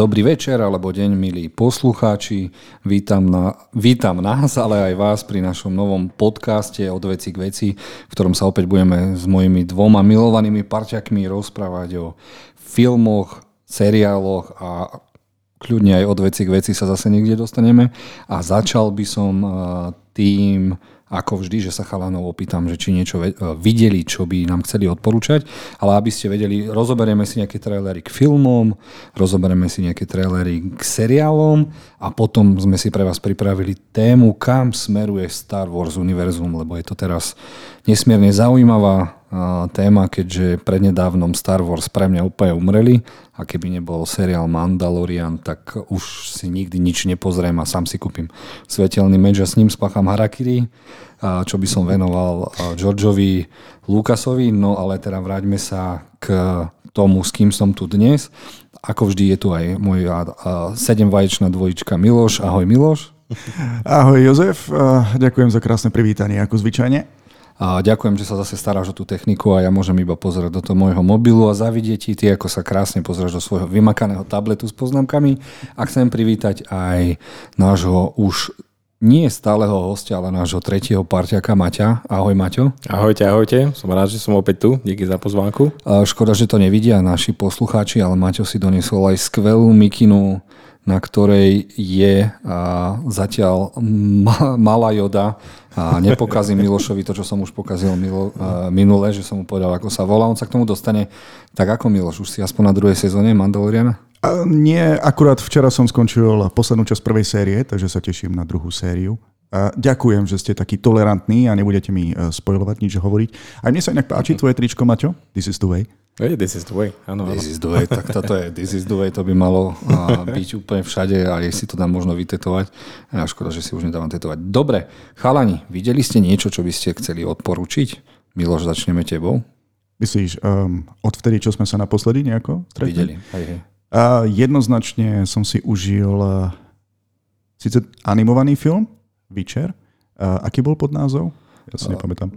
Dobrý večer alebo deň, milí poslucháči. Vítam, na, vítam nás, ale aj vás pri našom novom podcaste od veci k veci, v ktorom sa opäť budeme s mojimi dvoma milovanými parťakmi rozprávať o filmoch, seriáloch a kľudne aj od veci k veci sa zase niekde dostaneme. A začal by som tým, ako vždy, že sa chalanov opýtam, že či niečo e, videli, čo by nám chceli odporúčať, ale aby ste vedeli, rozoberieme si nejaké trailery k filmom, rozoberieme si nejaké trailery k seriálom a potom sme si pre vás pripravili tému, kam smeruje Star Wars univerzum, lebo je to teraz nesmierne zaujímavá téma, keďže prednedávnom Star Wars pre mňa úplne umreli a keby nebol seriál Mandalorian, tak už si nikdy nič nepozriem a sám si kúpim svetelný meč a s ním spácham harakiri, čo by som venoval Georgeovi Lukasovi, no ale teda vráťme sa k tomu, s kým som tu dnes. Ako vždy je tu aj môj sedemvaječná dvojička Miloš. Ahoj Miloš. Ahoj Jozef, ďakujem za krásne privítanie ako zvyčajne. A ďakujem, že sa zase staráš o tú techniku a ja môžem iba pozerať do toho môjho mobilu a zavidieť ti, ty ako sa krásne pozrieš do svojho vymakaného tabletu s poznámkami. A chcem privítať aj nášho už nie stáleho hostia, ale nášho tretieho parťaka Maťa. Ahoj Maťo. Ahojte, ahojte. Som rád, že som opäť tu. Díky za pozvánku. A škoda, že to nevidia naši poslucháči, ale Maťo si doniesol aj skvelú mikinu na ktorej je a, zatiaľ ma, malá joda a nepokazím Milošovi to, čo som už pokazil milo, a, minule, že som mu povedal, ako sa volá. On sa k tomu dostane. Tak ako Miloš, už si aspoň na druhej sezóne Mandaloriana? A nie, akurát včera som skončil poslednú časť prvej série, takže sa teším na druhú sériu. Ďakujem, že ste takí tolerantní a nebudete mi e, spojovať nič hovoriť. A mne sa inak páči tvoje tričko, Maťo. This is the way. Hey, this is the way, áno. This is the way, tak toto je this is the way, to by malo uh, byť úplne všade a je si to dám možno vytetovať. A škoda, že si už nedávam tetovať. Dobre, chalani, videli ste niečo, čo by ste chceli odporučiť? Miloš, začneme tebou. Myslíš, um, od vtedy, čo sme sa naposledy nejako stretli? Videli, hej, hej. Uh, jednoznačne som si užil uh, síce animovaný film, Witcher. Uh, aký bol pod názov? Ja si nepamätám.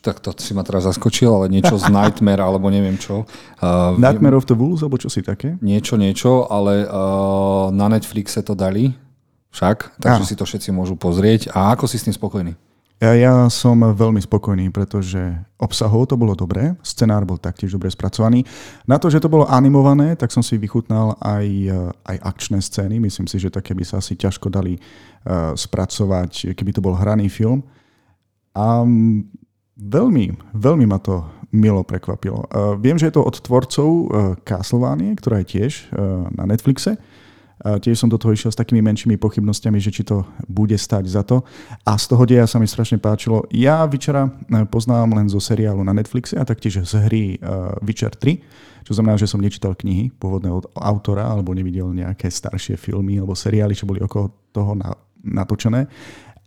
Tak to si ma teraz zaskočil, ale niečo z Nightmare, alebo neviem čo. Uh, Nightmare of the Wolves, alebo čo si také? Niečo, niečo, ale uh, na Netflixe to dali však, takže si to všetci môžu pozrieť. A ako si s tým spokojný? Ja, ja som veľmi spokojný, pretože obsahov to bolo dobré, scenár bol taktiež dobre spracovaný. Na to, že to bolo animované, tak som si vychutnal aj, aj akčné scény. Myslím si, že také by sa asi ťažko dali uh, spracovať, keby to bol hraný film. A veľmi, veľmi ma to milo prekvapilo. Viem, že je to od tvorcov e, Castlevania, ktorá je tiež e, na Netflixe. Tiež som do toho išiel s takými menšími pochybnosťami, že či to bude stať za to. A z toho deja sa mi strašne páčilo. Ja Witchera e, poznám len zo seriálu na Netflixe a taktiež z hry Witcher 3, čo znamená, že som nečítal knihy pôvodného autora alebo nevidel nejaké staršie filmy alebo seriály, čo boli okolo toho natočené.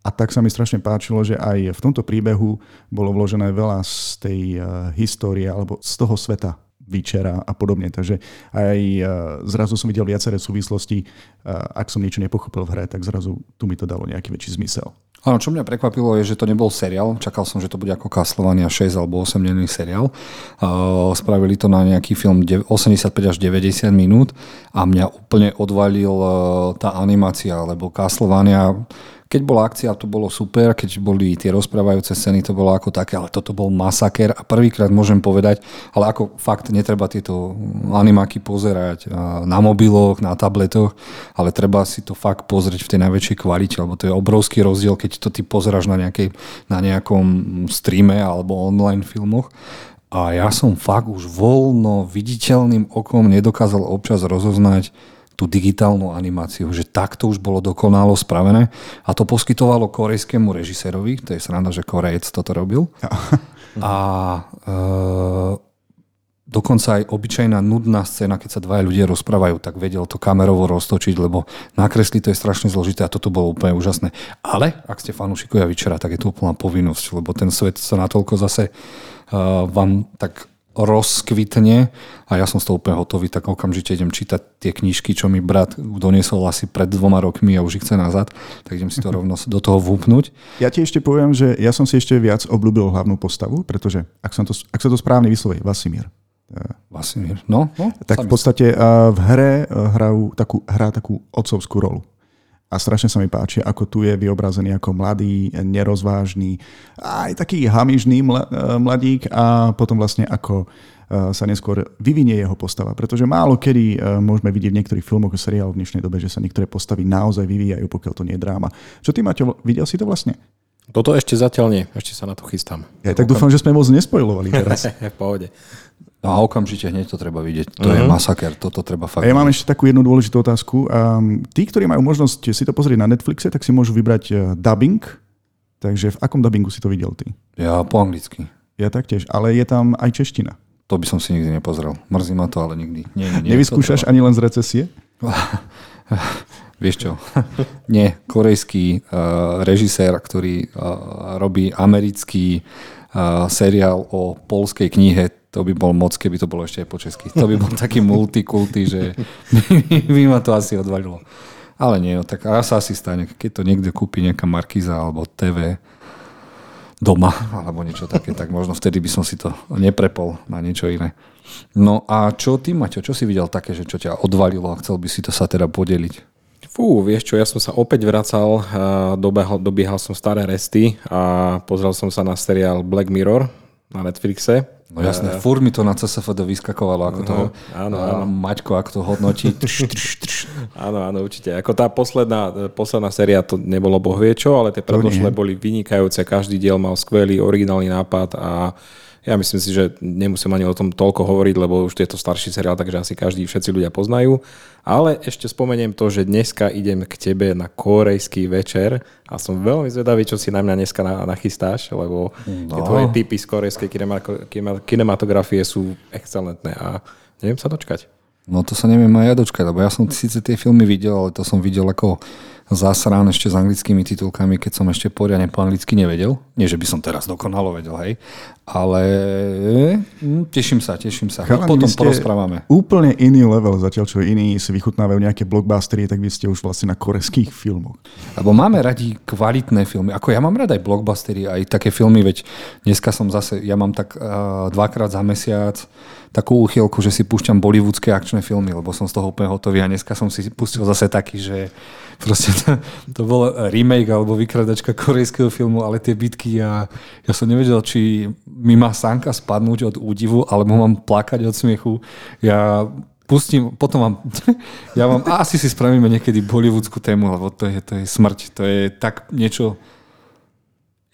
A tak sa mi strašne páčilo, že aj v tomto príbehu bolo vložené veľa z tej uh, histórie alebo z toho sveta Vyčera a podobne. Takže aj uh, zrazu som videl viaceré súvislosti. Uh, ak som niečo nepochopil v hre, tak zrazu tu mi to dalo nejaký väčší zmysel. Áno, čo mňa prekvapilo je, že to nebol seriál. Čakal som, že to bude ako Castlevania 6 alebo 8 denný seriál. Uh, spravili to na nejaký film 85 až 90 minút a mňa úplne odvalil tá animácia, lebo Castlevania keď bola akcia, to bolo super, keď boli tie rozprávajúce scény, to bolo ako také, ale toto bol masaker a prvýkrát môžem povedať, ale ako fakt netreba tieto animáky pozerať na mobiloch, na tabletoch, ale treba si to fakt pozrieť v tej najväčšej kvalite, lebo to je obrovský rozdiel, keď to ty pozeráš na, nejakej, na nejakom streame alebo online filmoch. A ja som fakt už voľno viditeľným okom nedokázal občas rozoznať, tú digitálnu animáciu, že takto už bolo dokonalo spravené a to poskytovalo korejskému režisérovi, to je sranda, že Korejec toto robil. A e, dokonca aj obyčajná nudná scéna, keď sa dva ľudia rozprávajú, tak vedel to kamerovo roztočiť, lebo nakresliť to je strašne zložité a toto bolo úplne úžasné. Ale ak ste fanúšikovia Vyčera, tak je to úplná povinnosť, lebo ten svet sa natoľko zase uh, vám tak rozkvitne a ja som z toho úplne hotový, tak okamžite idem čítať tie knižky, čo mi brat doniesol asi pred dvoma rokmi a už ich chce nazad, tak idem si to rovno do toho vúpnuť. Ja ti ešte poviem, že ja som si ešte viac obľúbil hlavnú postavu, pretože ak, som to, ak sa to správne vyslovuje, Vasimír. Vasimír. No, no, Tak v podstate uh, v hre uh, hrajú takú, hrá takú otcovskú rolu. A strašne sa mi páči, ako tu je vyobrazený ako mladý, nerozvážny, aj taký hamižný eh, mladík a potom vlastne ako eh, sa neskôr vyvinie jeho postava. Pretože málo kedy eh, môžeme vidieť v niektorých filmoch a seriáloch v dnešnej dobe, že sa niektoré postavy naozaj vyvíjajú, pokiaľ to nie je dráma. Čo ty, Maťo, videl si to vlastne? Toto ešte zatiaľ nie, ešte sa na to chystám. Ja tak dúfam, že sme moc nespojovali teraz. v pohode. No a okamžite hneď to treba vidieť. To je masaker, toto treba fakt A ja mám ešte takú jednu dôležitú otázku. Um, tí, ktorí majú možnosť si to pozrieť na Netflixe, tak si môžu vybrať uh, dubbing. Takže v akom dubbingu si to videl ty? Ja po anglicky. Ja taktiež, ale je tam aj čeština. To by som si nikdy nepozrel. Mrzí ma to, ale nikdy. Nie, nie, nie, Nevyskúšaš ani len z recesie? Vieš čo? nie, korejský uh, režisér, ktorý uh, robí americký uh, seriál o polskej knihe, to by bol moc, keby to bolo ešte aj po česky. To by bol taký multikulty, že by ma to asi odvalilo. Ale nie, no, tak a sa asi stane, keď to niekde kúpi nejaká Markiza alebo TV doma, alebo niečo také, tak možno vtedy by som si to neprepol na niečo iné. No a čo ty, Maťo, čo si videl také, že čo ťa odvalilo a chcel by si to sa teda podeliť? Fú, vieš čo, ja som sa opäť vracal, a dobehal, dobiehal som staré resty a pozrel som sa na seriál Black Mirror na Netflixe. No jasné, fur mi to na CSFD vyskakovalo, ako to áno, a Maťko, ako to hodnotí. Trš, trš, trš. Áno, áno, určite. Ako tá posledná, posledná séria to nebolo bohvie čo, ale tie predošlé boli vynikajúce. Každý diel mal skvelý, originálny nápad a ja myslím si, že nemusím ani o tom toľko hovoriť, lebo už je to starší seriál, takže asi každý, všetci ľudia poznajú. Ale ešte spomeniem to, že dneska idem k tebe na korejský večer a som veľmi zvedavý, čo si na mňa dneska na- nachystáš, lebo no. tie tvoje typy z korejskej kinema- kinema- kinematografie sú excelentné a neviem sa dočkať. No to sa neviem aj ja dočkať, lebo ja som síce tie filmy videl, ale to som videl ako zasrán ešte s anglickými titulkami, keď som ešte poriadne po anglicky nevedel. Nie, že by som teraz dokonalo vedel, hej. Ale hm, teším sa, teším sa. Chalani, Potom porozprávame. Úplne iný level, zatiaľ čo iní si vychutnávajú nejaké blockbustery, tak vy ste už vlastne na korejských filmoch. Lebo máme radi kvalitné filmy. Ako ja mám rád aj blockbustery, aj také filmy, veď dneska som zase, ja mám tak uh, dvakrát za mesiac takú úchylku, že si púšťam bollywoodske akčné filmy, lebo som z toho úplne hotový a dneska som si pustil zase taký, že proste to, to bol remake alebo vykradačka korejského filmu, ale tie bitky a ja som nevedel, či mi má sánka spadnúť od údivu, alebo mám plakať od smiechu. Ja pustím, potom vám, ja vám, asi si spravíme niekedy bollywoodskú tému, lebo to je, to je smrť, to je tak niečo,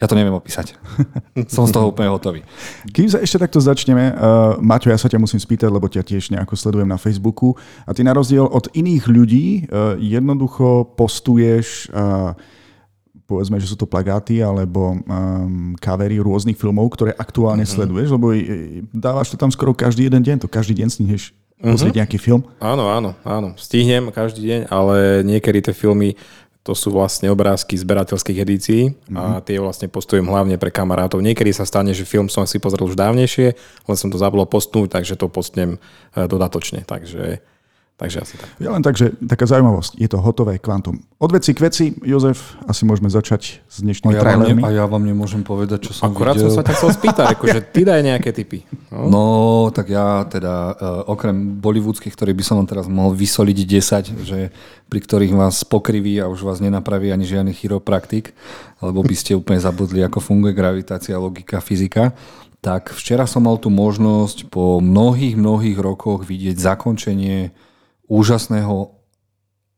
ja to neviem opísať. Som z toho úplne hotový. Kým sa ešte takto začneme, uh, Maťo, ja sa ťa musím spýtať, lebo ťa tiež nejako sledujem na Facebooku a ty na rozdiel od iných ľudí uh, jednoducho postuješ uh, povedzme, že sú to plagáty alebo um, rôznych filmov, ktoré aktuálne mm-hmm. sleduješ, lebo e, dávaš to tam skoro každý jeden deň, to každý deň sníheš pozrieť nejaký film. Áno, áno, áno. Stihnem každý deň, ale niekedy tie filmy, to sú vlastne obrázky zberateľských edícií a tie vlastne postujem hlavne pre kamarátov. Niekedy sa stane, že film som si pozrel už dávnejšie, len som to zabudol postnúť, takže to postnem e, dodatočne. Takže, takže asi tak. Ja len tak, že taká zaujímavosť, je to hotové kvantum. Od veci k veci, Jozef, asi môžeme začať s A dnešnými ja, vám ne, a ja vám nemôžem povedať, čo som Akurát videl. som sa ťa chcel spýtať, akože ty daj nejaké tipy. No? No, tak ja teda uh, okrem bollywoodských, ktorých by som vám teraz mohol vysoliť 10, že, pri ktorých vás pokriví a už vás nenapraví ani žiadny chiropraktik, lebo by ste úplne zabudli, ako funguje gravitácia, logika, fyzika. Tak včera som mal tu možnosť po mnohých, mnohých rokoch vidieť zakončenie úžasného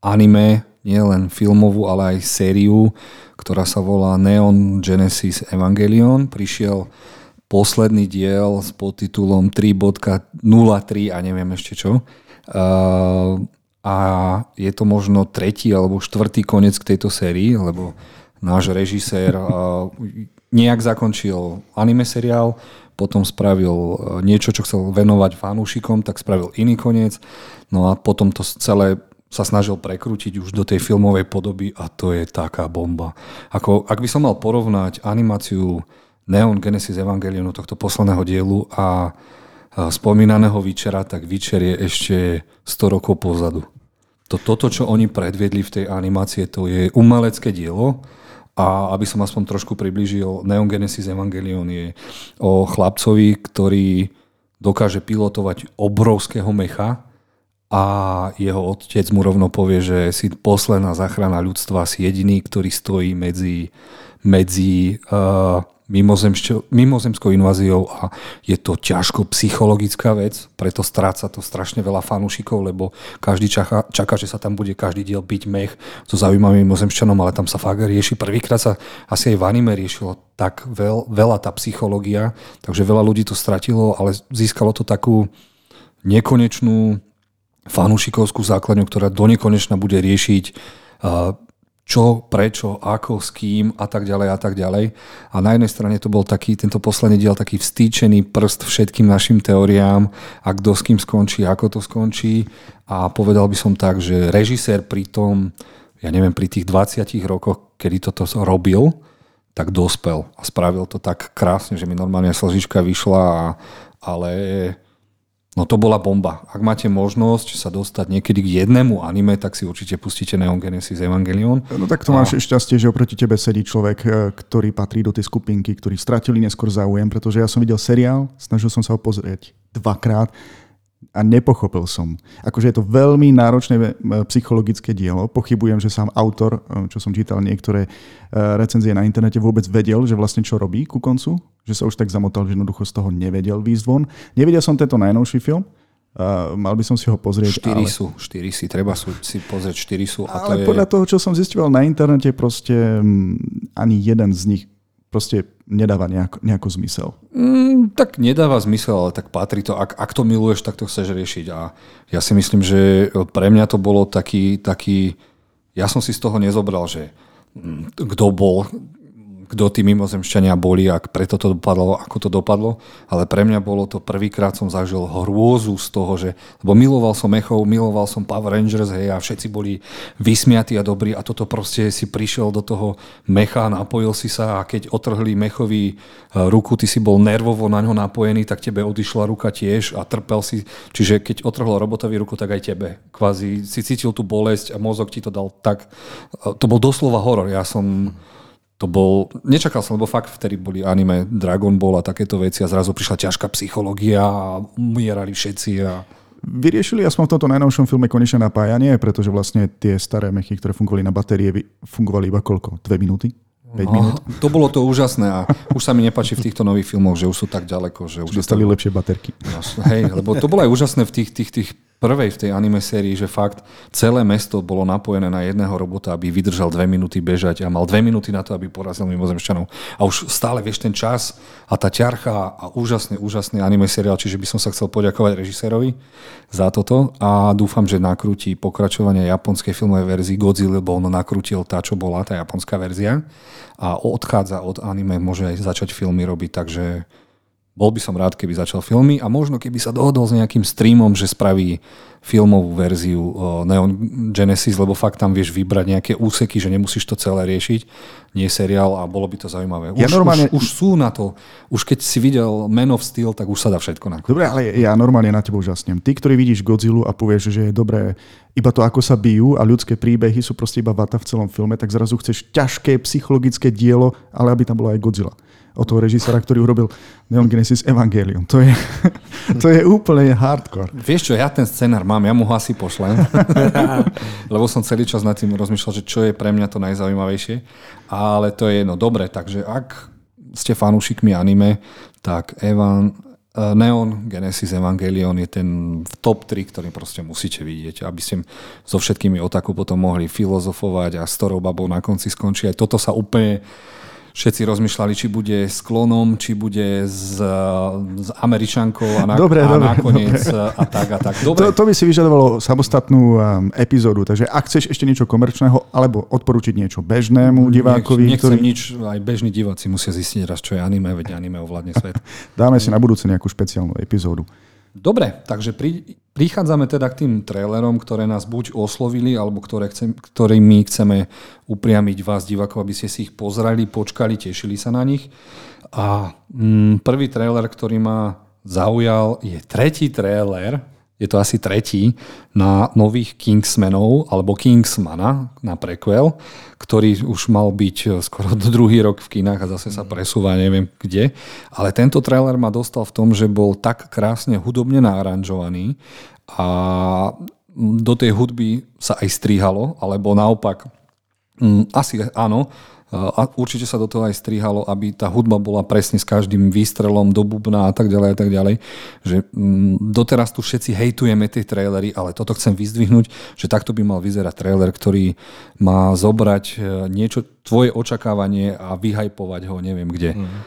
anime, nielen filmovú, ale aj sériu, ktorá sa volá Neon Genesis Evangelion. Prišiel posledný diel s podtitulom 3.03 a neviem ešte čo. Uh, a je to možno tretí alebo štvrtý koniec k tejto sérii, lebo náš režisér uh, nejak zakončil anime seriál, potom spravil uh, niečo, čo chcel venovať fanúšikom, tak spravil iný koniec, no a potom to celé sa snažil prekrútiť už do tej filmovej podoby a to je taká bomba. Ako, ak by som mal porovnať animáciu Neon Genesis Evangelionu tohto posledného dielu a a spomínaného Vyčera, tak Vyčer je ešte 100 rokov pozadu. To, toto, čo oni predviedli v tej animácie, to je umelecké dielo a aby som aspoň trošku približil, Neon Genesis Evangelion je o chlapcovi, ktorý dokáže pilotovať obrovského mecha a jeho otec mu rovno povie, že si posledná záchrana ľudstva, si jediný, ktorý stojí medzi, medzi uh, mimozemskou inváziou a je to ťažko psychologická vec, preto stráca to strašne veľa fanúšikov, lebo každý čaká, čaká, že sa tam bude každý diel byť mech so zaujímavým mimozemšťanom, ale tam sa fakt rieši. Prvýkrát sa asi aj v anime riešilo tak veľ, veľa tá psychológia, takže veľa ľudí to stratilo, ale získalo to takú nekonečnú fanúšikovskú základňu, ktorá do nekonečna bude riešiť uh, čo, prečo, ako, s kým a tak ďalej a tak ďalej. A na jednej strane to bol taký, tento posledný diel taký vstýčený prst všetkým našim teóriám a kto s kým skončí, ako to skončí. A povedal by som tak, že režisér pri tom, ja neviem, pri tých 20 rokoch, kedy toto robil, tak dospel a spravil to tak krásne, že mi normálne slžička vyšla, ale No to bola bomba. Ak máte možnosť sa dostať niekedy k jednému anime, tak si určite pustíte Neon Genesis Evangelion. No tak to a... máš šťastie, že oproti tebe sedí človek, e, ktorý patrí do tej skupinky, ktorí stratili neskôr záujem, pretože ja som videl seriál, snažil som sa ho pozrieť dvakrát a nepochopil som. Akože je to veľmi náročné e, psychologické dielo. Pochybujem, že sám autor, e, čo som čítal niektoré recenzie na internete, vôbec vedel, že vlastne čo robí ku koncu že sa už tak zamotal, že jednoducho z toho nevedel výjsť von. Nevidel som tento najnovší film, Uh, mal by som si ho pozrieť. Štyri ale... sú, štyri si, treba sú, si pozrieť, štyri sú. A ale to je... podľa toho, čo som zistil na internete, proste mm, ani jeden z nich proste nedáva nejako, nejako zmysel. Mm, tak nedáva zmysel, ale tak patrí to. Ak, ak to miluješ, tak to chceš riešiť. A ja si myslím, že pre mňa to bolo taký, taký ja som si z toho nezobral, že mm, kto bol kto tí mimozemšťania boli a preto to dopadlo, ako to dopadlo. Ale pre mňa bolo to prvýkrát som zažil hrôzu z toho, že, lebo miloval som Mechov, miloval som Power Rangers, hej, a všetci boli vysmiatí a dobrí a toto proste si prišiel do toho mecha, napojil si sa a keď otrhli Mechovi e, ruku, ty si bol nervovo na ňo napojený, tak tebe odišla ruka tiež a trpel si. Čiže keď otrhlo robotovi ruku, tak aj tebe. Kvázi si cítil tú bolesť a mozog ti to dal tak. E, to bol doslova horor. Ja som to bol, nečakal som, lebo fakt vtedy boli anime Dragon Ball a takéto veci a zrazu prišla ťažká psychológia a umierali všetci a Vyriešili aspoň v tomto najnovšom filme konečné napájanie, pretože vlastne tie staré mechy, ktoré fungovali na batérie, fungovali iba koľko? Dve minúty? 5 no, minút? To bolo to úžasné a už sa mi nepáči v týchto nových filmoch, že už sú tak ďaleko. Že už Dostali to... lepšie baterky. No, hej, lebo to bolo aj úžasné v tých, tých, tých prvej v tej anime sérii, že fakt celé mesto bolo napojené na jedného robota, aby vydržal dve minúty bežať a mal dve minúty na to, aby porazil mimozemšťanov. A už stále vieš ten čas a tá ťarcha a úžasný, úžasný anime seriál, čiže by som sa chcel poďakovať režisérovi za toto a dúfam, že nakrúti pokračovanie japonskej filmovej verzii Godzilla, lebo on nakrútil tá, čo bola tá japonská verzia a odchádza od anime, môže aj začať filmy robiť, takže bol by som rád, keby začal filmy a možno keby sa dohodol s nejakým streamom, že spraví filmovú verziu Neon Genesis, lebo fakt tam vieš vybrať nejaké úseky, že nemusíš to celé riešiť, nie seriál a bolo by to zaujímavé. Už, ja normálne... už, už sú na to, už keď si videl Man of Steel, tak už sa dá všetko na Dobre, ale ja normálne na tebou žasnem. Ty, ktorý vidíš Godzilla a povieš, že je dobré iba to, ako sa bijú a ľudské príbehy sú proste iba vata v celom filme, tak zrazu chceš ťažké psychologické dielo, ale aby tam bola aj Godzilla od toho režisera, ktorý urobil Neon Genesis Evangelium. To je, to je úplne hardcore. Vieš čo, ja ten scenár mám, ja mu ho asi pošlem. Lebo som celý čas nad tým rozmýšľal, že čo je pre mňa to najzaujímavejšie. Ale to je jedno. Dobre, takže ak ste fanúšikmi anime, tak Evan, eh, Neon Genesis Evangelion je ten top 3, ktorý proste musíte vidieť, aby ste so všetkými otaku potom mohli filozofovať a s ktorou babou na konci skončí. Aj toto sa úplne všetci rozmýšľali, či bude s klonom, či bude s, s Američankou a, na, dobre, a dobre, nakoniec dobre. a tak a tak. Dobre. To, to by si vyžadovalo samostatnú um, epizódu, takže ak chceš ešte niečo komerčného, alebo odporučiť niečo bežnému divákovi. Nech, nechcem ktorý... nič, aj bežní diváci musia zistiť raz, čo je anime, veď anime ovládne svet. Dáme si na budúce nejakú špeciálnu epizódu. Dobre, takže pri, prichádzame teda k tým trailerom, ktoré nás buď oslovili, alebo ktoré chcem, ktorými chceme upriamiť vás, divákov, aby ste si ich pozreli, počkali, tešili sa na nich. A mm, prvý trailer, ktorý ma zaujal, je tretí trailer. Je to asi tretí, na nových Kingsmenov, alebo Kingsmana na prequel, ktorý už mal byť e, skoro druhý rok v kinách a zase sa presúva neviem kde. Ale tento trailer ma dostal v tom, že bol tak krásne hudobne naaranžovaný a do tej hudby sa aj strihalo, alebo naopak, mm, asi áno, a určite sa do toho aj strihalo, aby tá hudba bola presne s každým výstrelom do bubna a tak ďalej a tak ďalej. Že mm, doteraz tu všetci hejtujeme tie trailery, ale toto chcem vyzdvihnúť, že takto by mal vyzerať trailer, ktorý má zobrať e, niečo, tvoje očakávanie a vyhajpovať ho neviem kde. Mm.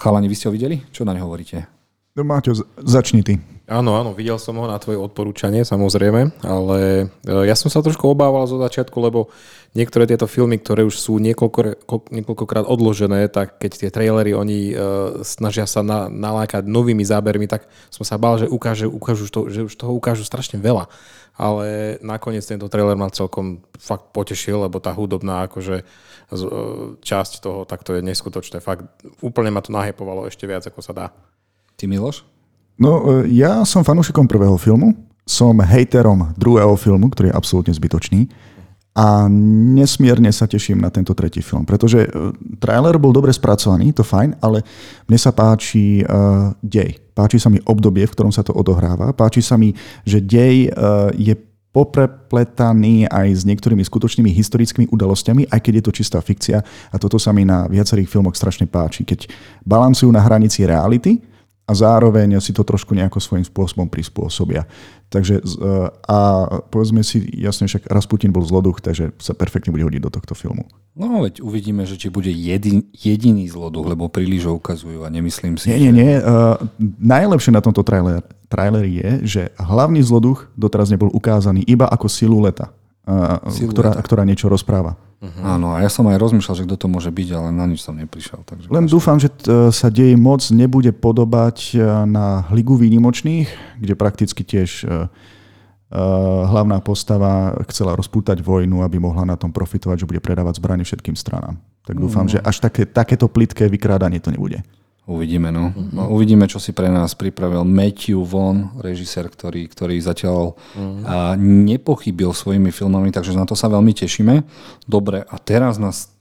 Chalani, vy ste ho videli? Čo na ne hovoríte? No Máťo, začni ty. Áno, áno, videl som ho na tvoje odporúčanie, samozrejme, ale e, ja som sa trošku obával zo začiatku, lebo niektoré tieto filmy, ktoré už sú niekoľko, niekoľkokrát odložené, tak keď tie trailery oni uh, snažia sa na, nalákať novými zábermi, tak som sa bál, že, ukáže, ukážu to, že už toho ukážu strašne veľa. Ale nakoniec tento trailer ma celkom fakt potešil, lebo tá hudobná akože e, časť toho, tak to je neskutočné. Fakt úplne ma to nahypovalo ešte viac, ako sa dá. Ty Miloš? No, e, ja som fanúšikom prvého filmu, som hejterom druhého filmu, ktorý je absolútne zbytočný a nesmierne sa teším na tento tretí film, pretože e, trailer bol dobre spracovaný, to fajn, ale mne sa páči uh, dej. Páči sa mi obdobie, v ktorom sa to odohráva. Páči sa mi, že dej uh, je poprepletaný aj s niektorými skutočnými historickými udalosťami, aj keď je to čistá fikcia. A toto sa mi na viacerých filmoch strašne páči. Keď balancujú na hranici reality, a zároveň si to trošku nejako svojím spôsobom prispôsobia. Takže e, a povedzme si, jasne však Rasputin bol zloduch, takže sa perfektne bude hodiť do tohto filmu. No veď uvidíme, že či bude jedin, jediný zloduch, lebo príliš ho ukazujú a nemyslím si, Nie, nie, nie. Uh, najlepšie na tomto trailer, traileri je, že hlavný zloduch doteraz nebol ukázaný iba ako siluleta, uh, ktorá, ktorá niečo rozpráva. Uh-huh. Áno, a ja som aj rozmýšľal, že kto to môže byť, ale na nič som neprišiel. Takže Len dúfam, že t- sa deje moc nebude podobať e, na Ligu výnimočných, kde prakticky tiež uh, hlavná postava chcela rozpútať vojnu, aby mohla na tom profitovať, že bude predávať zbranie všetkým stranám. Tak dúfam, uh-huh. že až také, takéto plitké vykrádanie to nebude. Uvidíme, no. No. Uvidíme, čo si pre nás pripravil Matthew Vaughn, režisér, ktorý, ktorý zatiaľ uh-huh. a nepochybil svojimi filmami, takže na to sa veľmi tešíme. Dobre, a teraz nás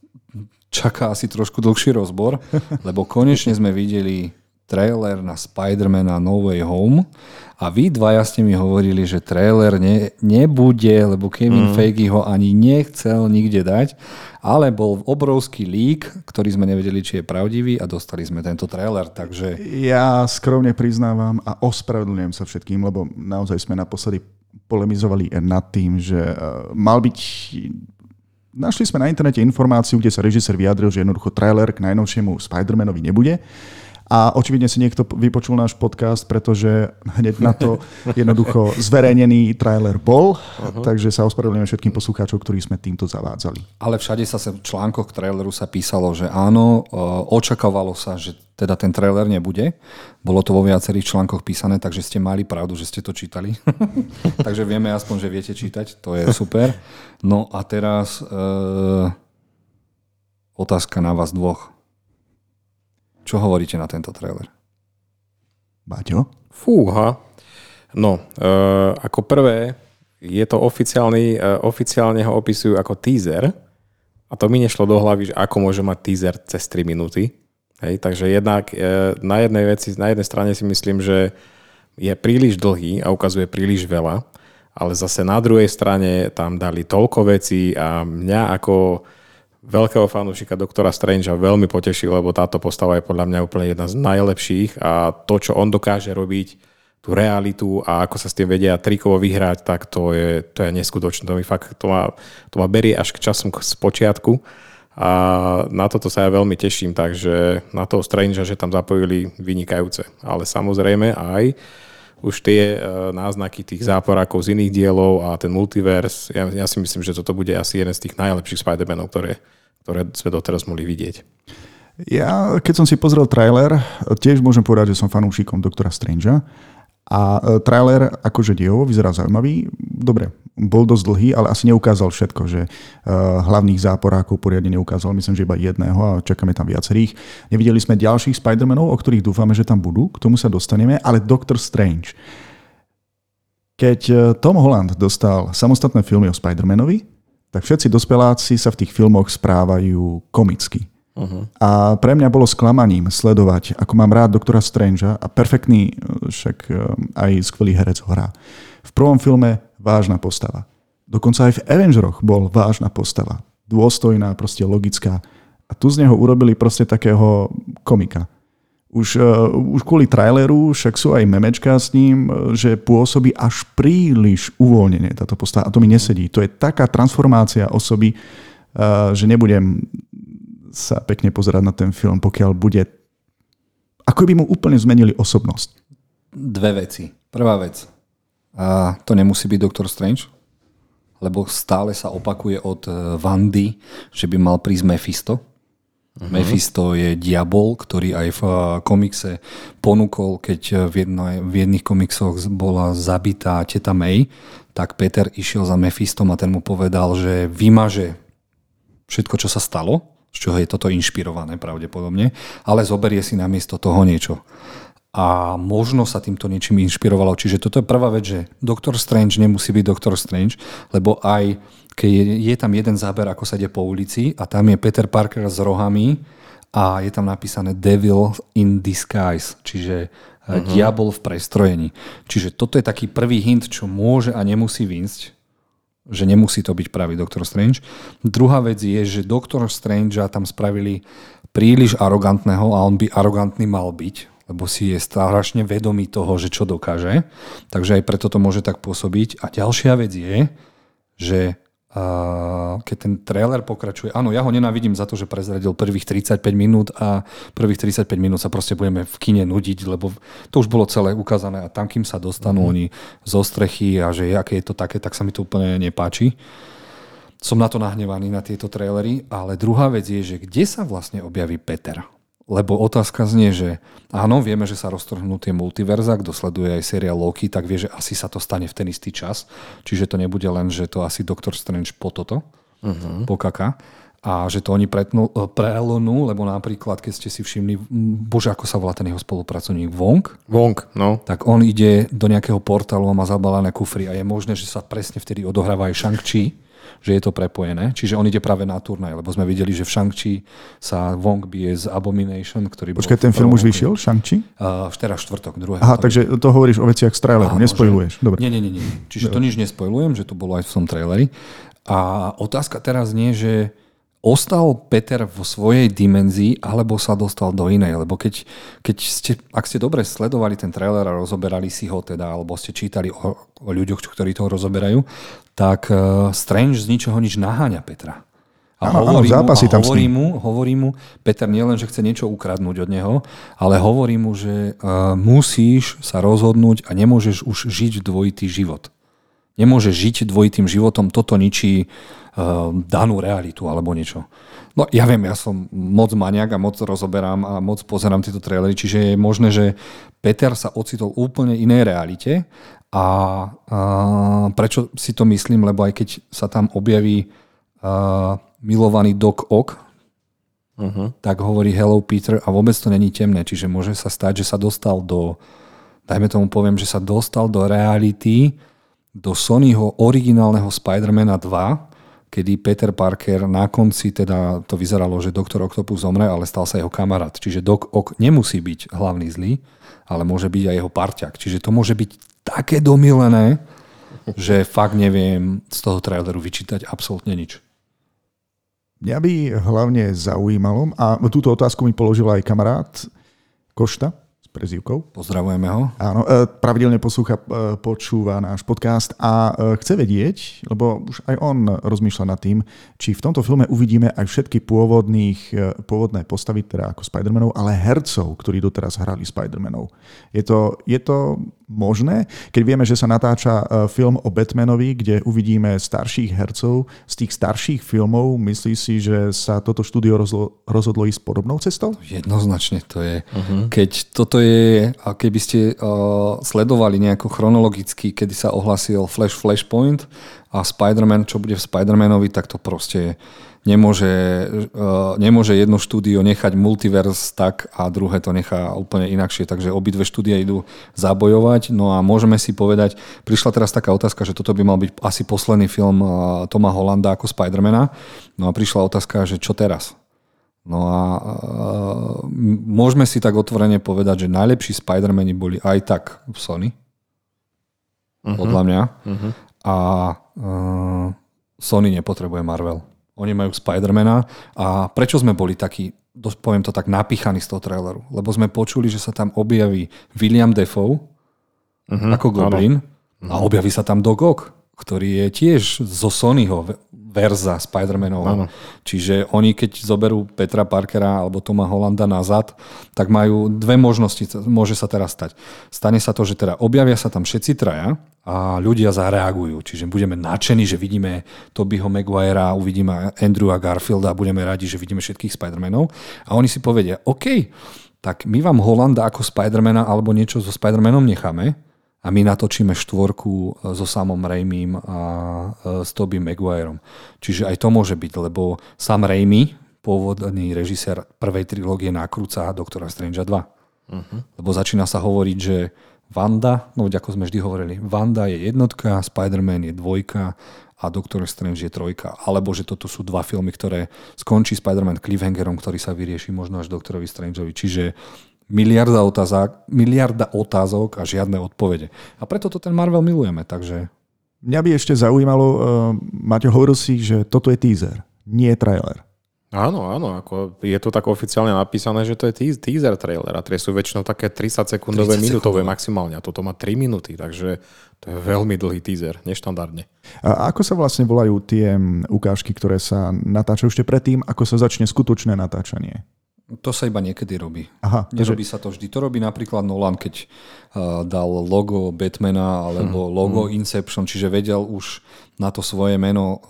čaká asi trošku dlhší rozbor, lebo konečne sme videli trailer na Spider-Man No Way Home a vy dvaja ste mi hovorili, že trailer ne, nebude, lebo Kevin mm. Feige ho ani nechcel nikde dať, ale bol obrovský lík, ktorý sme nevedeli, či je pravdivý a dostali sme tento trailer, takže... Ja skromne priznávam a ospravedlňujem sa všetkým, lebo naozaj sme naposledy polemizovali nad tým, že uh, mal byť Našli sme na internete informáciu, kde sa režisér vyjadril, že jednoducho trailer k najnovšiemu Spider-Manovi nebude. A očividne si niekto vypočul náš podcast, pretože hneď na to jednoducho zverejnený trailer bol, uh-huh. takže sa ospravedlňujem všetkým poslucháčom, ktorí sme týmto zavádzali. Ale všade sa v článkoch traileru sa písalo, že áno, očakávalo sa, že teda ten trailer nebude. Bolo to vo viacerých článkoch písané, takže ste mali pravdu, že ste to čítali. takže vieme aspoň, že viete čítať, to je super. No a teraz e, otázka na vás dvoch. Čo hovoríte na tento trailer? Baťo? Fúha. No, e, ako prvé, je to oficiálny, e, oficiálne ho opisujú ako teaser a to mi nešlo do hlavy, že ako môže mať teaser cez 3 minúty. Hej, takže jednak e, na jednej veci, na jednej strane si myslím, že je príliš dlhý a ukazuje príliš veľa, ale zase na druhej strane tam dali toľko vecí a mňa ako veľkého fanúšika doktora Strangea veľmi potešil, lebo táto postava je podľa mňa úplne jedna z najlepších a to, čo on dokáže robiť, tú realitu a ako sa s tým vedia trikovo vyhrať, tak to je, to je neskutočné. To mi fakt, to ma, to ma berie až k časom z počiatku a na toto sa ja veľmi teším, takže na toho Strangea, že tam zapojili vynikajúce. Ale samozrejme aj už tie uh, náznaky tých záporákov z iných dielov a ten multiverse, ja, ja si myslím, že toto bude asi jeden z tých najlepších Spider-Manov, ktoré, ktoré sme doteraz mohli vidieť. Ja, keď som si pozrel trailer, tiež môžem povedať, že som fanúšikom doktora Strangea a e, trailer akože diehovo vyzerá zaujímavý. Dobre, bol dosť dlhý, ale asi neukázal všetko, že uh, hlavných záporákov poriadne neukázal, myslím, že iba jedného a čakáme tam viacerých. Nevideli sme ďalších Spider-Manov, o ktorých dúfame, že tam budú, k tomu sa dostaneme, ale Doctor Strange. Keď e, Tom Holland dostal samostatné filmy o Spider-Manovi, tak všetci dospeláci sa v tých filmoch správajú komicky. Uh-huh. A pre mňa bolo sklamaním sledovať, ako mám rád doktora Strangea a perfektný, e, však aj skvelý herec ho hrá. V prvom filme vážna postava. Dokonca aj v Avengeroch bol vážna postava. Dôstojná, proste logická. A tu z neho urobili proste takého komika. Už, uh, už kvôli traileru, však sú aj memečka s ním, e, že pôsobí až príliš uvoľnenie táto postava. A to mi nesedí. To je taká transformácia osoby, uh, že nebudem sa pekne pozerať na ten film, pokiaľ bude... Ako by mu úplne zmenili osobnosť. Dve veci. Prvá vec. A to nemusí byť Doctor Strange, lebo stále sa opakuje od Vandy, že by mal prísť Mephisto Uh-huh. Mephisto je diabol, ktorý aj v eh, komikse ponúkol, keď eh, v, jedno, v jedných komiksoch bola zabitá teta May, tak Peter išiel za Mephistom a ten mu povedal, že vymaže všetko, čo sa stalo, z čoho je toto inšpirované pravdepodobne, ale zoberie si namiesto toho niečo. A možno sa týmto niečím inšpirovalo. Čiže toto je prvá vec, že Doctor Strange nemusí byť Doctor Strange, lebo aj keď je, je tam jeden záber, ako sa ide po ulici a tam je Peter Parker s rohami a je tam napísané Devil in Disguise, čiže uh-huh. diabol v prestrojení. Čiže toto je taký prvý hint, čo môže a nemusí výjsť, že nemusí to byť pravý Doctor Strange. Druhá vec je, že Doctor Strange tam spravili príliš arogantného a on by arogantný mal byť, lebo si je strašne vedomý toho, že čo dokáže. Takže aj preto to môže tak pôsobiť. A ďalšia vec je, že a keď ten trailer pokračuje, áno, ja ho nenávidím za to, že prezradil prvých 35 minút a prvých 35 minút sa proste budeme v kine nudiť, lebo to už bolo celé ukázané a tam, kým sa dostanú mm. oni zo strechy a že aké je to také, tak sa mi to úplne nepáči. Som na to nahnevaný na tieto trailery, ale druhá vec je, že kde sa vlastne objaví Peter? Lebo otázka znie, že áno, vieme, že sa roztrhnú tie multiverza, kto sleduje aj seriál Loki, tak vie, že asi sa to stane v ten istý čas. Čiže to nebude len, že to asi Doctor Strange po toto, uh-huh. po kaka. A že to oni pretnú, e, prelonú, lebo napríklad, keď ste si všimli, bože, ako sa volá ten jeho spolupracovník, Wong? Wong, no. Tak on ide do nejakého portálu a má zabalané kufry a je možné, že sa presne vtedy odohráva aj Shang-Chi že je to prepojené. Čiže on ide práve na turnaj, lebo sme videli, že v Shang-Chi sa Wong bije z Abomination, ktorý Počkaj, ten film už vyšiel, Shang-Chi? Uh, teraz štvrtok, druhého. Aha, takže to hovoríš o veciach z traileru, nespojuješ. Dobre. Nie, nie, nie, nie. Čiže Dobre. to nič nespojlujem, že to bolo aj v tom traileri. A otázka teraz nie, že ostal Peter vo svojej dimenzii alebo sa dostal do inej. Lebo keď, keď ste, ak ste dobre sledovali ten trailer a rozoberali si ho teda, alebo ste čítali o, o ľuďoch, ktorí to rozoberajú, tak uh, Strange z ničoho nič naháňa Petra. A áno, hovorí, áno, mu, a tam hovorí, mu, hovorí mu, Peter nielen, že chce niečo ukradnúť od neho, ale hovorí mu, že uh, musíš sa rozhodnúť a nemôžeš už žiť dvojitý život. Nemôžeš žiť dvojitým životom, toto ničí danú realitu alebo niečo. No ja viem, ja som moc maniak a moc rozoberám a moc pozerám tieto trailery, čiže je možné, že Peter sa ocitol úplne inej realite a uh, prečo si to myslím, lebo aj keď sa tam objaví uh, milovaný Doc Ock, uh-huh. tak hovorí Hello Peter a vôbec to není temné, čiže môže sa stať, že sa dostal do, dajme tomu poviem, že sa dostal do reality, do Sonyho originálneho Spider-Mana 2, kedy Peter Parker na konci, teda to vyzeralo, že doktor Octopus zomre, ale stal sa jeho kamarát. Čiže Doc Ock nemusí byť hlavný zlý, ale môže byť aj jeho parťak. Čiže to môže byť také domilené, že fakt neviem z toho traileru vyčítať absolútne nič. Mňa by hlavne zaujímalo, a túto otázku mi položil aj kamarát Košta, prezývkou. Pozdravujeme ho. Áno, e, pravidelne poslúcha, e, počúva náš podcast a e, chce vedieť, lebo už aj on rozmýšľa nad tým, či v tomto filme uvidíme aj všetky pôvodných, pôvodné postavy, teda ako Spider-Manov, ale hercov, ktorí doteraz hrali Spider-Manov. Je to, je to možné, keď vieme, že sa natáča film o Batmanovi, kde uvidíme starších hercov z tých starších filmov, myslí si, že sa toto štúdio rozhodlo, rozhodlo ísť podobnou cestou? Jednoznačne to je. Uh-huh. Keď toto je, a keby ste uh, sledovali nejako chronologicky, kedy sa ohlasil Flash Flashpoint a Spider-Man, čo bude v Spider-Manovi, tak to proste nemôže, uh, nemôže jedno štúdio nechať multiverse tak a druhé to nechá úplne inakšie, takže obidve štúdia idú zabojovať. No a môžeme si povedať, prišla teraz taká otázka, že toto by mal byť asi posledný film uh, Toma Hollanda ako Spidermana. No a prišla otázka, že čo teraz? No a uh, môžeme si tak otvorene povedať, že najlepší Spider-Mani boli aj tak v Sony. Uh-huh. Podľa mňa. Uh-huh. A uh, Sony nepotrebuje Marvel. Oni majú Spidermana a prečo sme boli takí, poviem to tak, napíchaní z toho traileru? Lebo sme počuli, že sa tam objaví William Defoe uh-huh, ako Goblin áno. a objaví sa tam Doc Ock, ktorý je tiež zo Sonyho verza Spider-Manov. Čiže oni keď zoberú Petra Parkera alebo Toma Hollanda nazad, tak majú dve možnosti, môže sa teraz stať. Stane sa to, že teda objavia sa tam všetci traja a ľudia zareagujú. Čiže budeme nadšení, že vidíme Tobyho Maguirea, uvidíme Andrewa Garfielda a budeme radi, že vidíme všetkých Spider-Manov. A oni si povedia, OK, tak my vám Holanda ako Spider-Mana alebo niečo so Spider-Manom necháme a my natočíme štvorku e, so samom Raimim a e, s Tobym Maguireom. Čiže aj to môže byť, lebo sam Raimi, pôvodný režisér prvej trilógie, nakrúca Doktora Strange 2. Uh-huh. Mhm. Lebo začína sa hovoriť, že Vanda, no ako sme vždy hovorili, Vanda je jednotka, Spider-Man je dvojka a Doctor Strange je trojka. Alebo že toto sú dva filmy, ktoré skončí Spider-Man cliffhangerom, ktorý sa vyrieši možno až Doktorovi Strangeovi. Čiže miliarda otázok, miliarda otázok a žiadne odpovede. A preto to ten Marvel milujeme, takže... Mňa by ešte zaujímalo, uh, Maťo, hovoril si, že toto je teaser, nie je trailer. Áno, áno, ako je to tak oficiálne napísané, že to je teaser trailer a tie sú väčšinou také 30 sekundové, 30 minútové maximálne a toto má 3 minúty, takže to je veľmi dlhý teaser, neštandardne. A ako sa vlastne volajú tie ukážky, ktoré sa natáčajú ešte predtým, ako sa začne skutočné natáčanie? To sa iba niekedy robí. Aha, Nerobí že... sa to vždy. To robí napríklad Nolan, keď uh, dal logo Batmana alebo hmm, logo hmm. Inception, čiže vedel už na to svoje meno uh,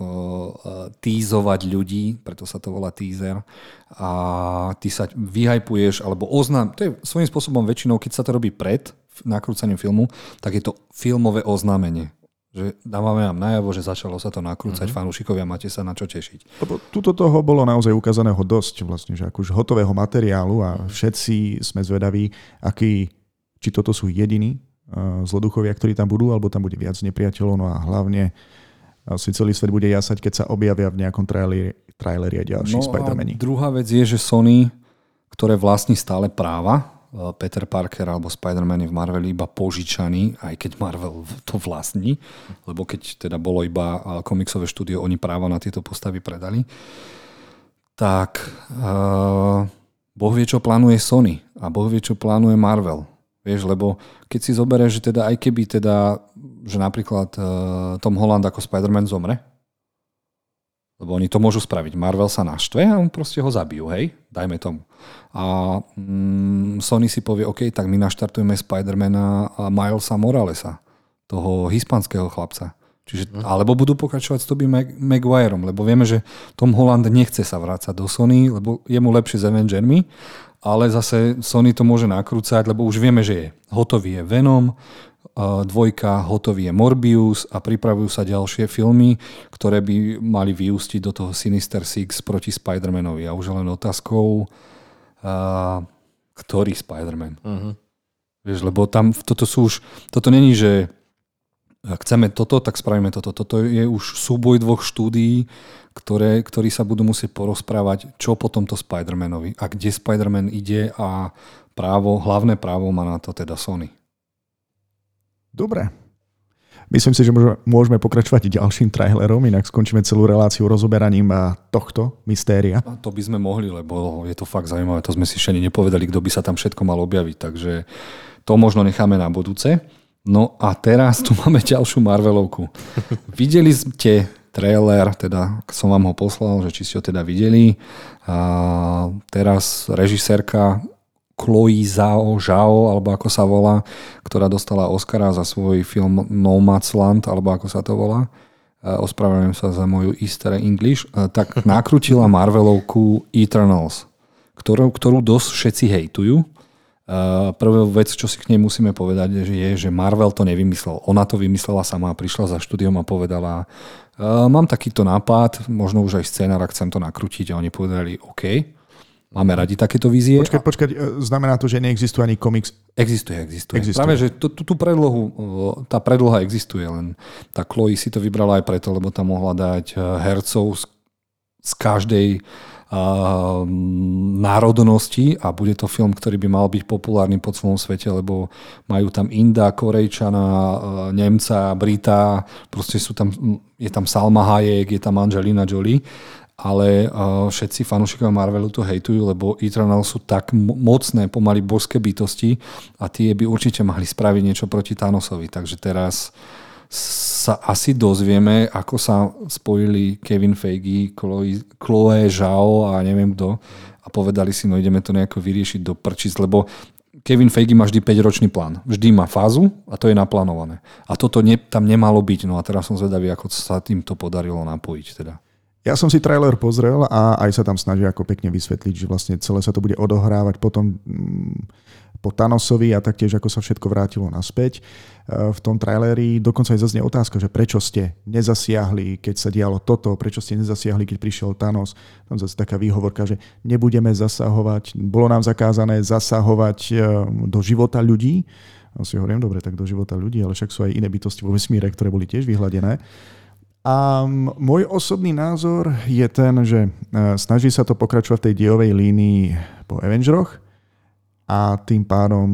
týzovať ľudí, preto sa to volá teaser. A ty sa vyhajpuješ alebo oznám, to je svojím spôsobom väčšinou, keď sa to robí pred nakrúcaním filmu, tak je to filmové oznámenie že dávame vám najavo, že začalo sa to nakrúcať, uh-huh. fanúšikovia, máte sa na čo tešiť. Lebo tuto toho bolo naozaj ukázaného dosť, vlastne, že už hotového materiálu a všetci sme zvedaví, aký, či toto sú jediní uh, zloduchovia, ktorí tam budú, alebo tam bude viac nepriateľov, no a hlavne asi celý svet bude jasať, keď sa objavia v nejakom traileri, traileri a ďalší no Spider-Mani. druhá vec je, že Sony, ktoré vlastní stále práva Eh, Peter Parker alebo Spider-Man je v Marveli iba požičaný, aj keď Marvel to vlastní, lebo keď teda bolo iba eh, komiksové štúdio, oni práva na tieto postavy predali, tak uh, Boh vie, čo plánuje Sony a Boh vie, čo plánuje Marvel. Vieš, lebo keď si zoberieš, že teda aj keby teda, že napríklad uh, Tom Holland ako Spider-Man zomre, lebo oni to môžu spraviť. Marvel sa naštve a on proste ho zabijú, hej? Dajme tomu. A mm, Sony si povie, OK, tak my naštartujeme Spidermana a Milesa Moralesa, toho hispanského chlapca. Čiže, uh-huh. Alebo budú pokračovať s Tobey Mag- Maguireom, lebo vieme, že Tom Holland nechce sa vrácať do Sony, lebo je mu lepšie s Avengermi, ale zase Sony to môže nakrúcať, lebo už vieme, že je hotový je Venom, dvojka, hotový je Morbius a pripravujú sa ďalšie filmy, ktoré by mali vyústiť do toho Sinister Six proti Spider-Manovi. A už len otázkou, uh, ktorý Spider-Man. Uh-huh. Vieš, lebo tam toto sú už, toto není, že chceme toto, tak spravíme toto. Toto je už súboj dvoch štúdií, ktoré, ktorí sa budú musieť porozprávať, čo po tomto Spider-Manovi a kde Spider-Man ide a právo, hlavné právo má na to teda Sony. Dobre. Myslím si, že môžeme pokračovať ďalším trailerom, inak skončíme celú reláciu rozoberaním tohto mystéria. A to by sme mohli, lebo je to fakt zaujímavé. To sme si ešte nepovedali, kto by sa tam všetko mal objaviť, takže to možno necháme na budúce. No a teraz tu máme ďalšiu Marvelovku. Videli ste trailer, teda som vám ho poslal, že či ste ho teda videli. A teraz režisérka Chloe Zhao, Zhao, alebo ako sa volá, ktorá dostala Oscara za svoj film Nomadland, alebo ako sa to volá. Ospravedlňujem sa za moju Easter English. Tak nakrutila Marvelovku Eternals, ktorú, ktorú dosť všetci hejtujú. Uh, prvá vec, čo si k nej musíme povedať, je, že Marvel to nevymyslel. Ona to vymyslela sama, prišla za štúdiom a povedala, mám takýto nápad, možno už aj scénar, ak chcem to nakrútiť a oni povedali, OK, máme radi takéto vízie. Počkať, počkať, znamená to, že neexistuje ani komiks? Existuje, existuje. existuje. Práve, že tú, tú predlohu, tá predloha existuje, len tá Chloe si to vybrala aj preto, lebo tam mohla dať hercov z, z každej národnosti a bude to film, ktorý by mal byť populárny po celom svete, lebo majú tam Inda, Korejčana, Nemca, Brita, proste sú tam, je tam Salma Hayek, je tam Angelina Jolie ale uh, všetci fanúšikovia Marvelu to hejtujú, lebo Eternal sú tak mocné, pomaly božské bytosti a tie by určite mali spraviť niečo proti Thanosovi. Takže teraz sa asi dozvieme, ako sa spojili Kevin Feige, Chloe, Chloe Zhao a neviem kto a povedali si, no ideme to nejako vyriešiť do prčic, lebo Kevin Feige má vždy 5-ročný plán. Vždy má fázu a to je naplánované. A toto ne, tam nemalo byť. No a teraz som zvedavý, ako sa tým to podarilo napojiť. Teda. Ja som si trailer pozrel a aj sa tam snažia ako pekne vysvetliť, že vlastne celé sa to bude odohrávať potom mm, po Thanosovi a taktiež ako sa všetko vrátilo naspäť. E, v tom traileri dokonca aj zaznie otázka, že prečo ste nezasiahli, keď sa dialo toto, prečo ste nezasiahli, keď prišiel Thanos. Tam zase taká výhovorka, že nebudeme zasahovať, bolo nám zakázané zasahovať e, do života ľudí. Ja si hovorím, dobre, tak do života ľudí, ale však sú aj iné bytosti vo vesmíre, ktoré boli tiež vyhladené. A môj osobný názor je ten, že e, snaží sa to pokračovať v tej diovej línii po Avengeroch, a tým pádom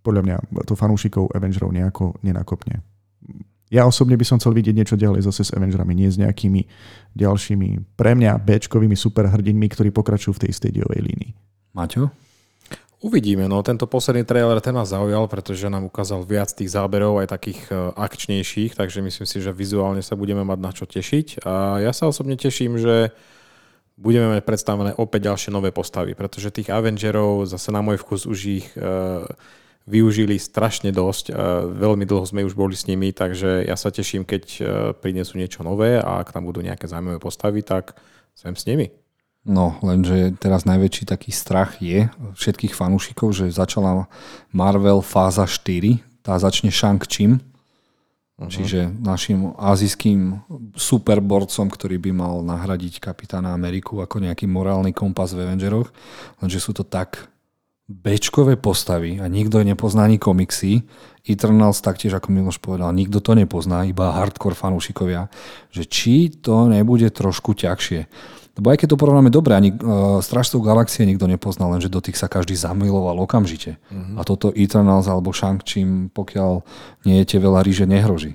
podľa mňa to fanúšikov Avengerov nejako nenakopne. Ja osobne by som chcel vidieť niečo ďalej zase s Avengerami, nie s nejakými ďalšími pre mňa Bčkovými superhrdinmi, ktorí pokračujú v tej istej diovej línii. Maťo? Uvidíme, no tento posledný trailer ten nás zaujal, pretože nám ukázal viac tých záberov, aj takých e, akčnejších, takže myslím si, že vizuálne sa budeme mať na čo tešiť. A ja sa osobne teším, že budeme mať predstavené opäť ďalšie nové postavy, pretože tých Avengerov, zase na môj vkus, už ich uh, využili strašne dosť. Uh, veľmi dlho sme už boli s nimi, takže ja sa teším, keď uh, prinesú niečo nové a ak tam budú nejaké zaujímavé postavy, tak sem s nimi. No, lenže teraz najväčší taký strach je všetkých fanúšikov, že začala Marvel fáza 4, tá začne Shang-Chim, Uh-huh. Čiže našim azijským superborcom, ktorý by mal nahradiť kapitána Ameriku ako nejaký morálny kompas v Avengeroch, lenže sú to tak bečkové postavy a nikto nepozná ani komiksy. Eternals taktiež, ako Miloš povedal, nikto to nepozná, iba hardcore fanúšikovia, že či to nebude trošku ťažšie. Lebo aj keď to porovnáme dobre, ani uh, Strážcov galaxie nikto nepoznal, lenže do tých sa každý zamiloval okamžite. Uh-huh. A toto Eternals alebo Shang-Chi, pokiaľ nie jete veľa ríže, nehroží.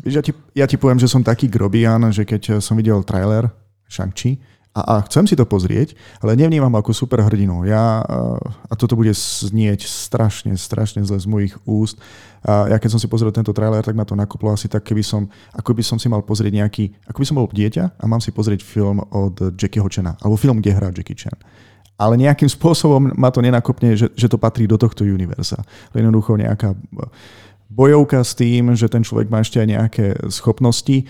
Víš, ja ti, ja ti poviem, že som taký grobian, že keď som videl trailer Shang-Chi, a, a chcem si to pozrieť, ale nevnímam ako superhrdinu. Ja, a toto bude znieť strašne, strašne zle z mojich úst. A ja keď som si pozrel tento trailer, tak ma to nakoplo asi tak, keby som, ako by som si mal pozrieť nejaký, ako by som bol dieťa a mám si pozrieť film od Jackieho Chana, alebo film, kde hrá Jackie Chan. Ale nejakým spôsobom ma to nenakopne, že, že to patrí do tohto univerza. Jednoducho nejaká bojovka s tým, že ten človek má ešte aj nejaké schopnosti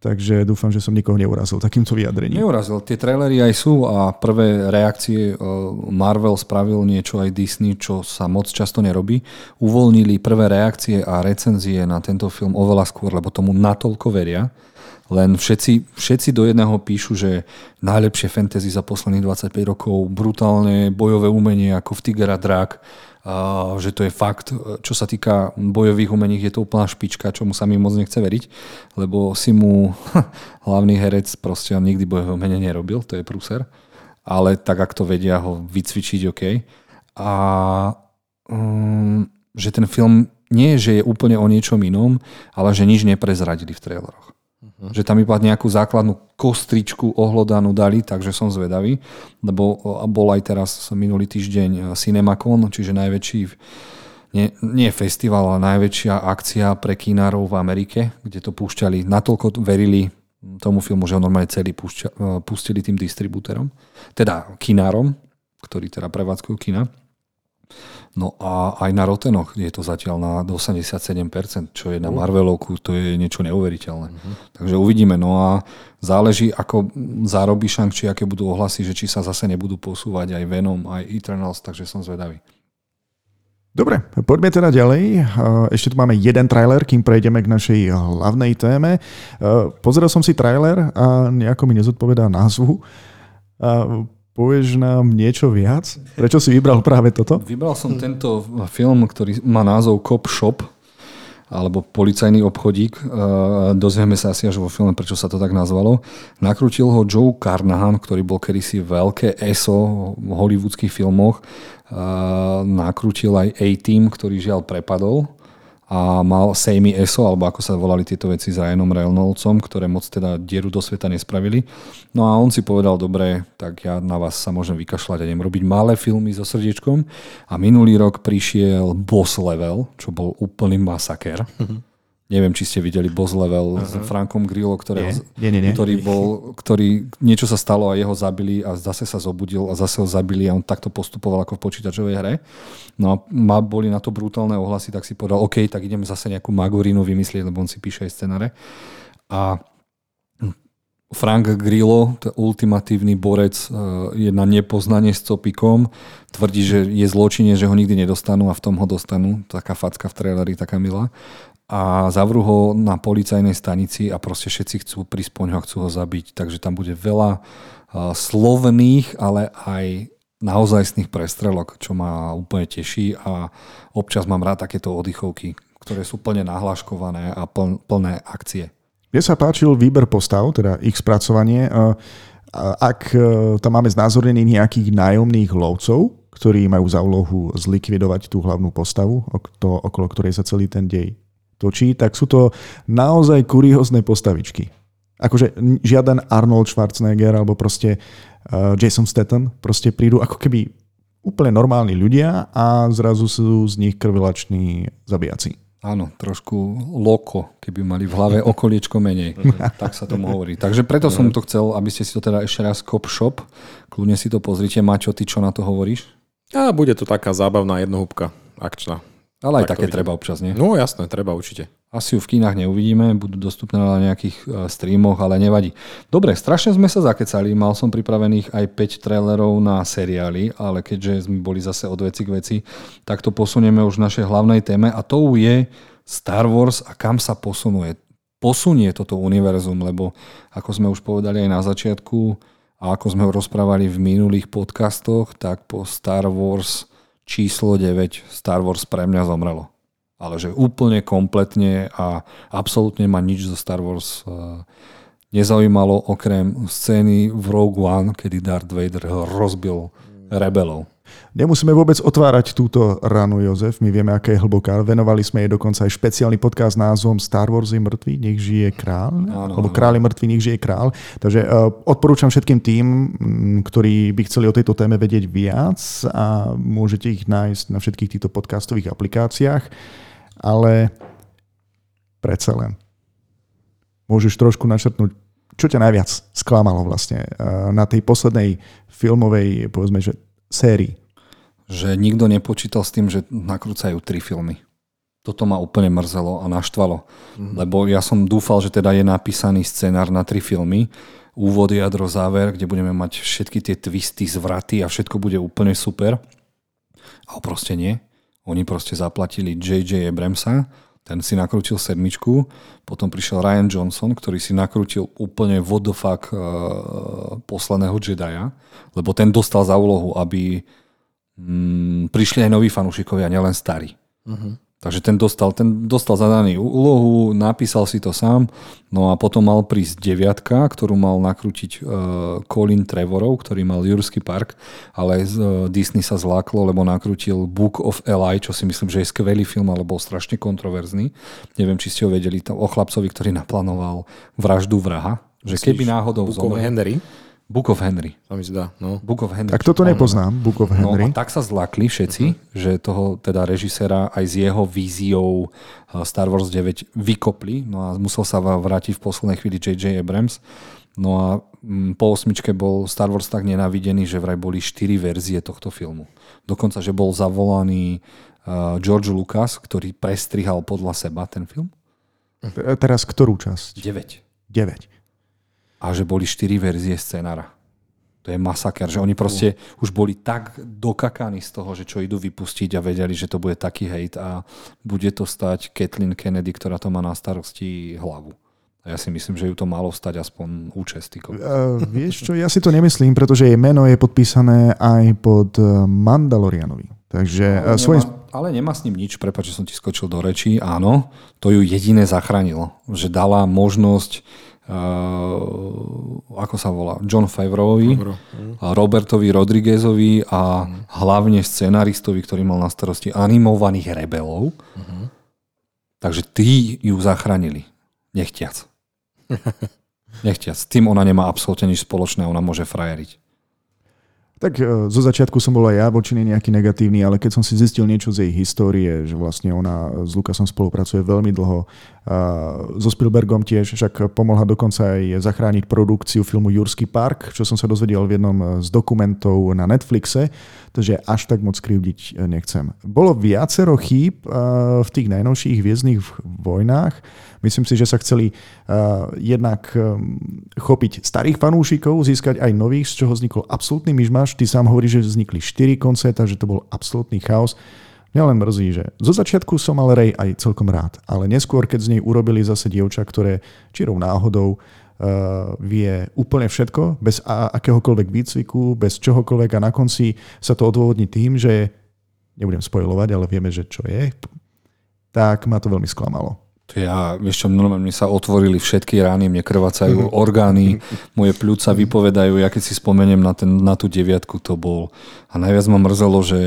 Takže dúfam, že som nikoho neurazil takýmto vyjadrením. Neurazil. Tie trailery aj sú a prvé reakcie e, Marvel spravil niečo aj Disney, čo sa moc často nerobí. Uvoľnili prvé reakcie a recenzie na tento film oveľa skôr, lebo tomu natoľko veria. Len všetci, všetci do jedného píšu, že najlepšie fantasy za posledných 25 rokov, brutálne bojové umenie ako v Tiger a Drak, že to je fakt, čo sa týka bojových umení, je to úplná špička, čo mu sa mi moc nechce veriť, lebo si mu hlavný herec proste on nikdy bojové umenie nerobil, to je prúser, ale tak, ak to vedia ho vycvičiť, OK. A um, že ten film nie, že je úplne o niečom inom, ale že nič neprezradili v traileroch. Uh-huh. Že tam iba nejakú základnú kostričku ohlodanú dali, takže som zvedavý, lebo bol aj teraz minulý týždeň e, Cinemacon, čiže najväčší nie, nie festival, ale najväčšia akcia pre kinárov v Amerike, kde to púšťali, natoľko verili tomu filmu, že ho normálne celý púšťa, e, pustili tým distribútorom, teda kinárom, ktorí teda prevádzkujú kina. No a aj na Rotenoch je to zatiaľ na 87%, čo je na Marvelovku, to je niečo neuveriteľné. Uh-huh. Takže uvidíme. No a záleží, ako zarobí Shang, či aké budú ohlasy, že či sa zase nebudú posúvať aj Venom, aj Eternals, takže som zvedavý. Dobre, poďme teda ďalej. Ešte tu máme jeden trailer, kým prejdeme k našej hlavnej téme. Pozeral som si trailer a nejako mi nezodpovedá názvu. Povieš nám niečo viac? Prečo si vybral práve toto? Vybral som tento film, ktorý má názov Cop Shop alebo policajný obchodík. Dozvieme sa asi až vo filme, prečo sa to tak nazvalo. Nakrútil ho Joe Carnahan, ktorý bol kedysi veľké ESO v hollywoodských filmoch nakrútil aj A-Team, ktorý žiaľ prepadol a mal Samey ESO, alebo ako sa volali tieto veci s Ryanom Reynoldsom, ktoré moc teda dieru do sveta nespravili. No a on si povedal, dobre, tak ja na vás sa môžem vykašľať a idem robiť malé filmy so srdiečkom. A minulý rok prišiel Boss Level, čo bol úplný masaker. Mm-hmm Neviem, či ste videli Boss Level uh-huh. s Frankom Grillo, ktorého, nie, nie, nie, ktorý bol, ktorý niečo sa stalo a jeho zabili a zase sa zobudil a zase ho zabili a on takto postupoval ako v počítačovej hre. No a ma boli na to brutálne ohlasy, tak si povedal, OK, tak idem zase nejakú Magorínu vymyslieť, lebo on si píše aj scenáre. A Frank Grillo, to ultimatívny borec, e, je na nepoznanie s copikom, tvrdí, že je zločine, že ho nikdy nedostanú a v tom ho dostanú. Taká facka v traileri, taká milá a zavrú ho na policajnej stanici a proste všetci chcú prísť po ňo a chcú ho zabiť. Takže tam bude veľa slovných, ale aj naozajstných prestrelok, čo ma úplne teší a občas mám rád takéto oddychovky, ktoré sú plne nahlaškované a plné akcie. Mne sa páčil výber postav, teda ich spracovanie. Ak e, tam máme znázornených nejakých nájomných lovcov, ktorí majú za úlohu zlikvidovať tú hlavnú postavu, okolo ktorej sa celý ten dej točí, tak sú to naozaj kuriózne postavičky. Akože žiaden Arnold Schwarzenegger alebo proste uh, Jason Statham proste prídu ako keby úplne normálni ľudia a zrazu sú z nich krvilační zabijaci. Áno, trošku loko, keby mali v hlave okoliečko menej. tak sa tomu hovorí. Takže preto som to chcel, aby ste si to teda ešte raz Cop Shop, kľudne si to pozrite. Mačo, ty čo na to hovoríš? A bude to taká zábavná jednohúbka, akčná. Ale aj tak také treba občas, nie? No jasné, treba určite. Asi ju v kinách neuvidíme, budú dostupné na nejakých e, streamoch, ale nevadí. Dobre, strašne sme sa zakecali, mal som pripravených aj 5 trailerov na seriály, ale keďže sme boli zase od veci k veci, tak to posunieme už v našej hlavnej téme a to je Star Wars a kam sa posunuje. Posunie toto univerzum, lebo ako sme už povedali aj na začiatku a ako sme rozprávali v minulých podcastoch, tak po Star Wars číslo 9 Star Wars pre mňa zomrelo. Ale že úplne kompletne a absolútne ma nič zo Star Wars uh, nezaujímalo okrem scény v Rogue One, kedy Darth Vader rozbil rebelov. Nemusíme vôbec otvárať túto ranu, Jozef. My vieme, aká je hlboká. Venovali sme jej dokonca aj špeciálny podcast s názvom Star Wars je mŕtvý, nech žije král. Áno, alebo Král je mŕtvý, nech žije král. Takže uh, odporúčam všetkým tým, ktorí by chceli o tejto téme vedieť viac a môžete ich nájsť na všetkých týchto podcastových aplikáciách. Ale predsa len. Môžeš trošku načrtnúť, čo ťa najviac sklamalo vlastne na tej poslednej filmovej, povedzme, že sérii že nikto nepočítal s tým, že nakrúcajú tri filmy. Toto ma úplne mrzelo a naštvalo. Mm. Lebo ja som dúfal, že teda je napísaný scenár na tri filmy. Úvod, jadro, záver, kde budeme mať všetky tie twisty, zvraty a všetko bude úplne super. A proste nie. Oni proste zaplatili J.J. Abramsa, ten si nakrútil sedmičku, potom prišiel Ryan Johnson, ktorý si nakrútil úplne what the fuck uh, posledného Jedia, lebo ten dostal za úlohu, aby mm, prišli aj noví fanúšikovia, nielen starí. Uh-huh. Takže ten dostal, ten dostal zadaný úlohu, napísal si to sám, no a potom mal prísť deviatka, ktorú mal nakrútiť uh, Colin Trevorov, ktorý mal Jurský park, ale uh, Disney sa zláklo, lebo nakrútil Book of Eli, čo si myslím, že je skvelý film, ale bol strašne kontroverzný. Neviem, či ste ho vedeli, o chlapcovi, ktorý naplánoval vraždu vraha. Že keby náhodou Book zomrel, of Henry? Book of Henry. To mi zdá, no. Book of Henry. Tak toto nepoznám, Book of Henry. No a tak sa zlakli všetci, uh-huh. že toho teda režisera aj s jeho víziou uh, Star Wars 9 vykopli, no a musel sa vrátiť v poslednej chvíli J.J. Abrams. No a mm, po osmičke bol Star Wars tak nenávidený, že vraj boli štyri verzie tohto filmu. Dokonca, že bol zavolaný uh, George Lucas, ktorý prestrihal podľa seba ten film. Teraz ktorú časť? 9. 9 a že boli štyri verzie scenára. To je masaker, že oni proste uh. už boli tak dokakaní z toho, že čo idú vypustiť a vedeli, že to bude taký hejt a bude to stať Kathleen Kennedy, ktorá to má na starosti hlavu. A ja si myslím, že ju to malo stať aspoň účesty. Uh, vieš čo, ja si to nemyslím, pretože jej meno je podpísané aj pod e, Mandalorianovi. Takže ale, nemá, svojím... ale nemá s ním nič, prepáč, že som ti skočil do rečí. Áno, to ju jediné zachránilo. Že dala možnosť ako sa volá, John Favreauovi, Robertovi Rodriguezovi a hlavne scenaristovi, ktorý mal na starosti animovaných rebelov. Uh-huh. Takže tí ju zachránili. Nechtiac. Nechtiac. S tým ona nemá absolútne nič spoločné, ona môže frajeriť. Tak e, zo začiatku som bol aj ja voči nej nejaký negatívny, ale keď som si zistil niečo z jej histórie, že vlastne ona s Lukasom spolupracuje veľmi dlho, so Spielbergom tiež, však pomohla dokonca aj zachrániť produkciu filmu Jurský park, čo som sa dozvedel v jednom z dokumentov na Netflixe, takže až tak moc krivdiť e, nechcem. Bolo viacero chýb e, v tých najnovších hviezdnych vojnách, Myslím si, že sa chceli uh, jednak um, chopiť starých fanúšikov, získať aj nových, z čoho vznikol absolútny myšmaš. Ty sám hovoríš, že vznikli 4 konce, takže to bol absolútny chaos. Mňa len mrzí, že zo začiatku som mal Ray aj celkom rád, ale neskôr, keď z nej urobili zase dievča, ktoré čirou náhodou uh, vie úplne všetko, bez akéhokoľvek výcviku, bez čohokoľvek a na konci sa to odôvodní tým, že nebudem spojovať, ale vieme, že čo je, tak ma to veľmi sklamalo. Ja, vieš čo, normálne sa otvorili všetky rány, mne krvácajú mhm. orgány, moje pľúca vypovedajú, ja keď si spomeniem na, ten, na tú deviatku, to bol. A najviac ma mrzelo, že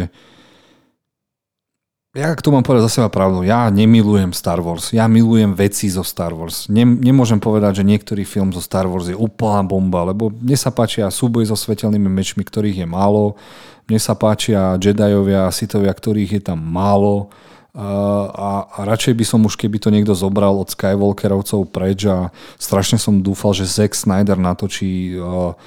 ja to mám povedať za seba pravdu, ja nemilujem Star Wars, ja milujem veci zo Star Wars. Nem, nemôžem povedať, že niektorý film zo Star Wars je úplná bomba, lebo mne sa páčia súboje so svetelnými mečmi, ktorých je málo, mne sa páčia Jediovia a Sithovia, ktorých je tam málo a, a radšej by som už, keby to niekto zobral od Skywalkerovcov preč a strašne som dúfal, že Zack Snyder natočí uh,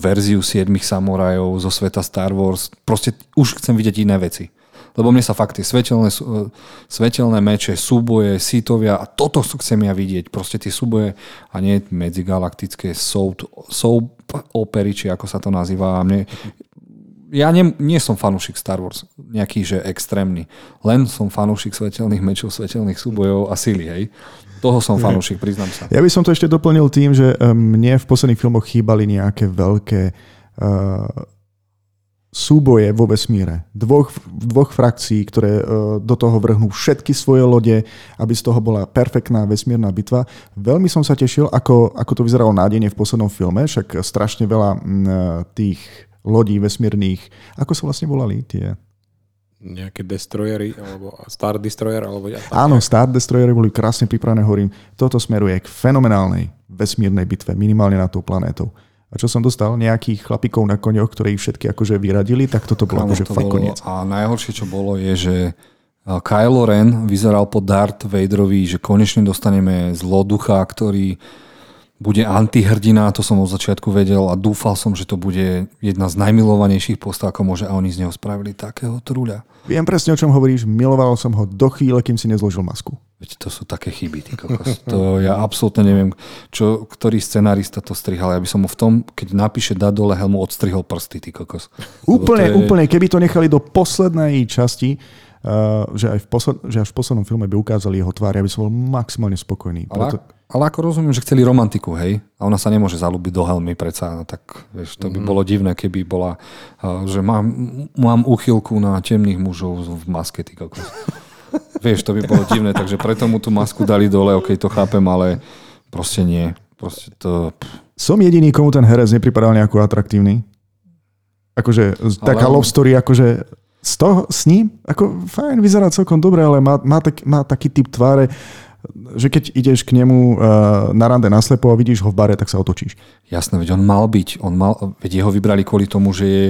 verziu 7 samurajov zo sveta Star Wars. Proste už chcem vidieť iné veci. Lebo mne sa fakt tie svetelné, svetelné meče, súboje, sítovia a toto chcem ja vidieť. Proste tie súboje a nie medzigalaktické soap, soap opery, či ako sa to nazýva. A mne, ja nie, nie som fanúšik Star Wars, nejaký, že extrémny. Len som fanúšik svetelných mečov, svetelných súbojov a sily, hej. Toho som fanúšik, priznám sa. Ja by som to ešte doplnil tým, že eh, mne v posledných filmoch chýbali nejaké veľké uh, súboje vo vesmíre. Dvoch, dvoch frakcií, ktoré uh, do toho vrhnú všetky svoje lode, aby z toho bola perfektná vesmírna bitva. Veľmi som sa tešil, ako, ako to vyzeralo nádejne v poslednom filme, však strašne veľa uh, tých lodí vesmírnych. Ako sa vlastne volali tie? Nejaké destroyery, alebo Star Destroyer, alebo ja, Áno, Star Destroyery boli krásne pripravené, hovorím, toto smeruje k fenomenálnej vesmírnej bitve, minimálne na tú planétou. A čo som dostal? Nejakých chlapíkov na koňoch, ktorí ich všetky akože vyradili, tak toto bolo akože to fakt bolo, koniec. A najhoršie, čo bolo, je, že Kylo Ren vyzeral po Darth Vaderovi, že konečne dostaneme zloducha, ktorý bude antihrdina, to som od začiatku vedel a dúfal som, že to bude jedna z najmilovanejších postav, ako môže a oni z neho spravili takého truľa. Viem presne, o čom hovoríš, miloval som ho do chvíle, kým si nezložil masku. Veď to sú také chyby, ty kokos. To ja absolútne neviem, čo, ktorý scenárista to strihal. Ja by som mu v tom, keď napíše dať dole helmu, odstrihol prsty, ty kokos. Úplne, je... úplne. Keby to nechali do poslednej časti, uh, že, aj v posled, že až v poslednom filme by ukázali jeho tvár, ja by som bol maximálne spokojný. Ale, Preto... ale ako rozumiem, že chceli romantiku, hej? A ona sa nemôže zalúbiť do helmy predsa, no tak vieš, to by mm. bolo divné, keby bola, že mám, mám uchylku na temných mužov v maske, ty kokos. vieš, to by bolo divné, takže preto mu tú masku dali dole, ok, to chápem, ale proste nie. Proste to... Som jediný, komu ten herec nepripadal nejako atraktívny. Akože taká love story, akože z toho, s ním, ako fajn, vyzerá celkom dobre, ale má, má, tak, má taký typ tváre, že keď ideš k nemu uh, na rande naslepo a vidíš ho v bare, tak sa otočíš. Jasné, veď on mal byť, on mal, veď jeho vybrali kvôli tomu, že je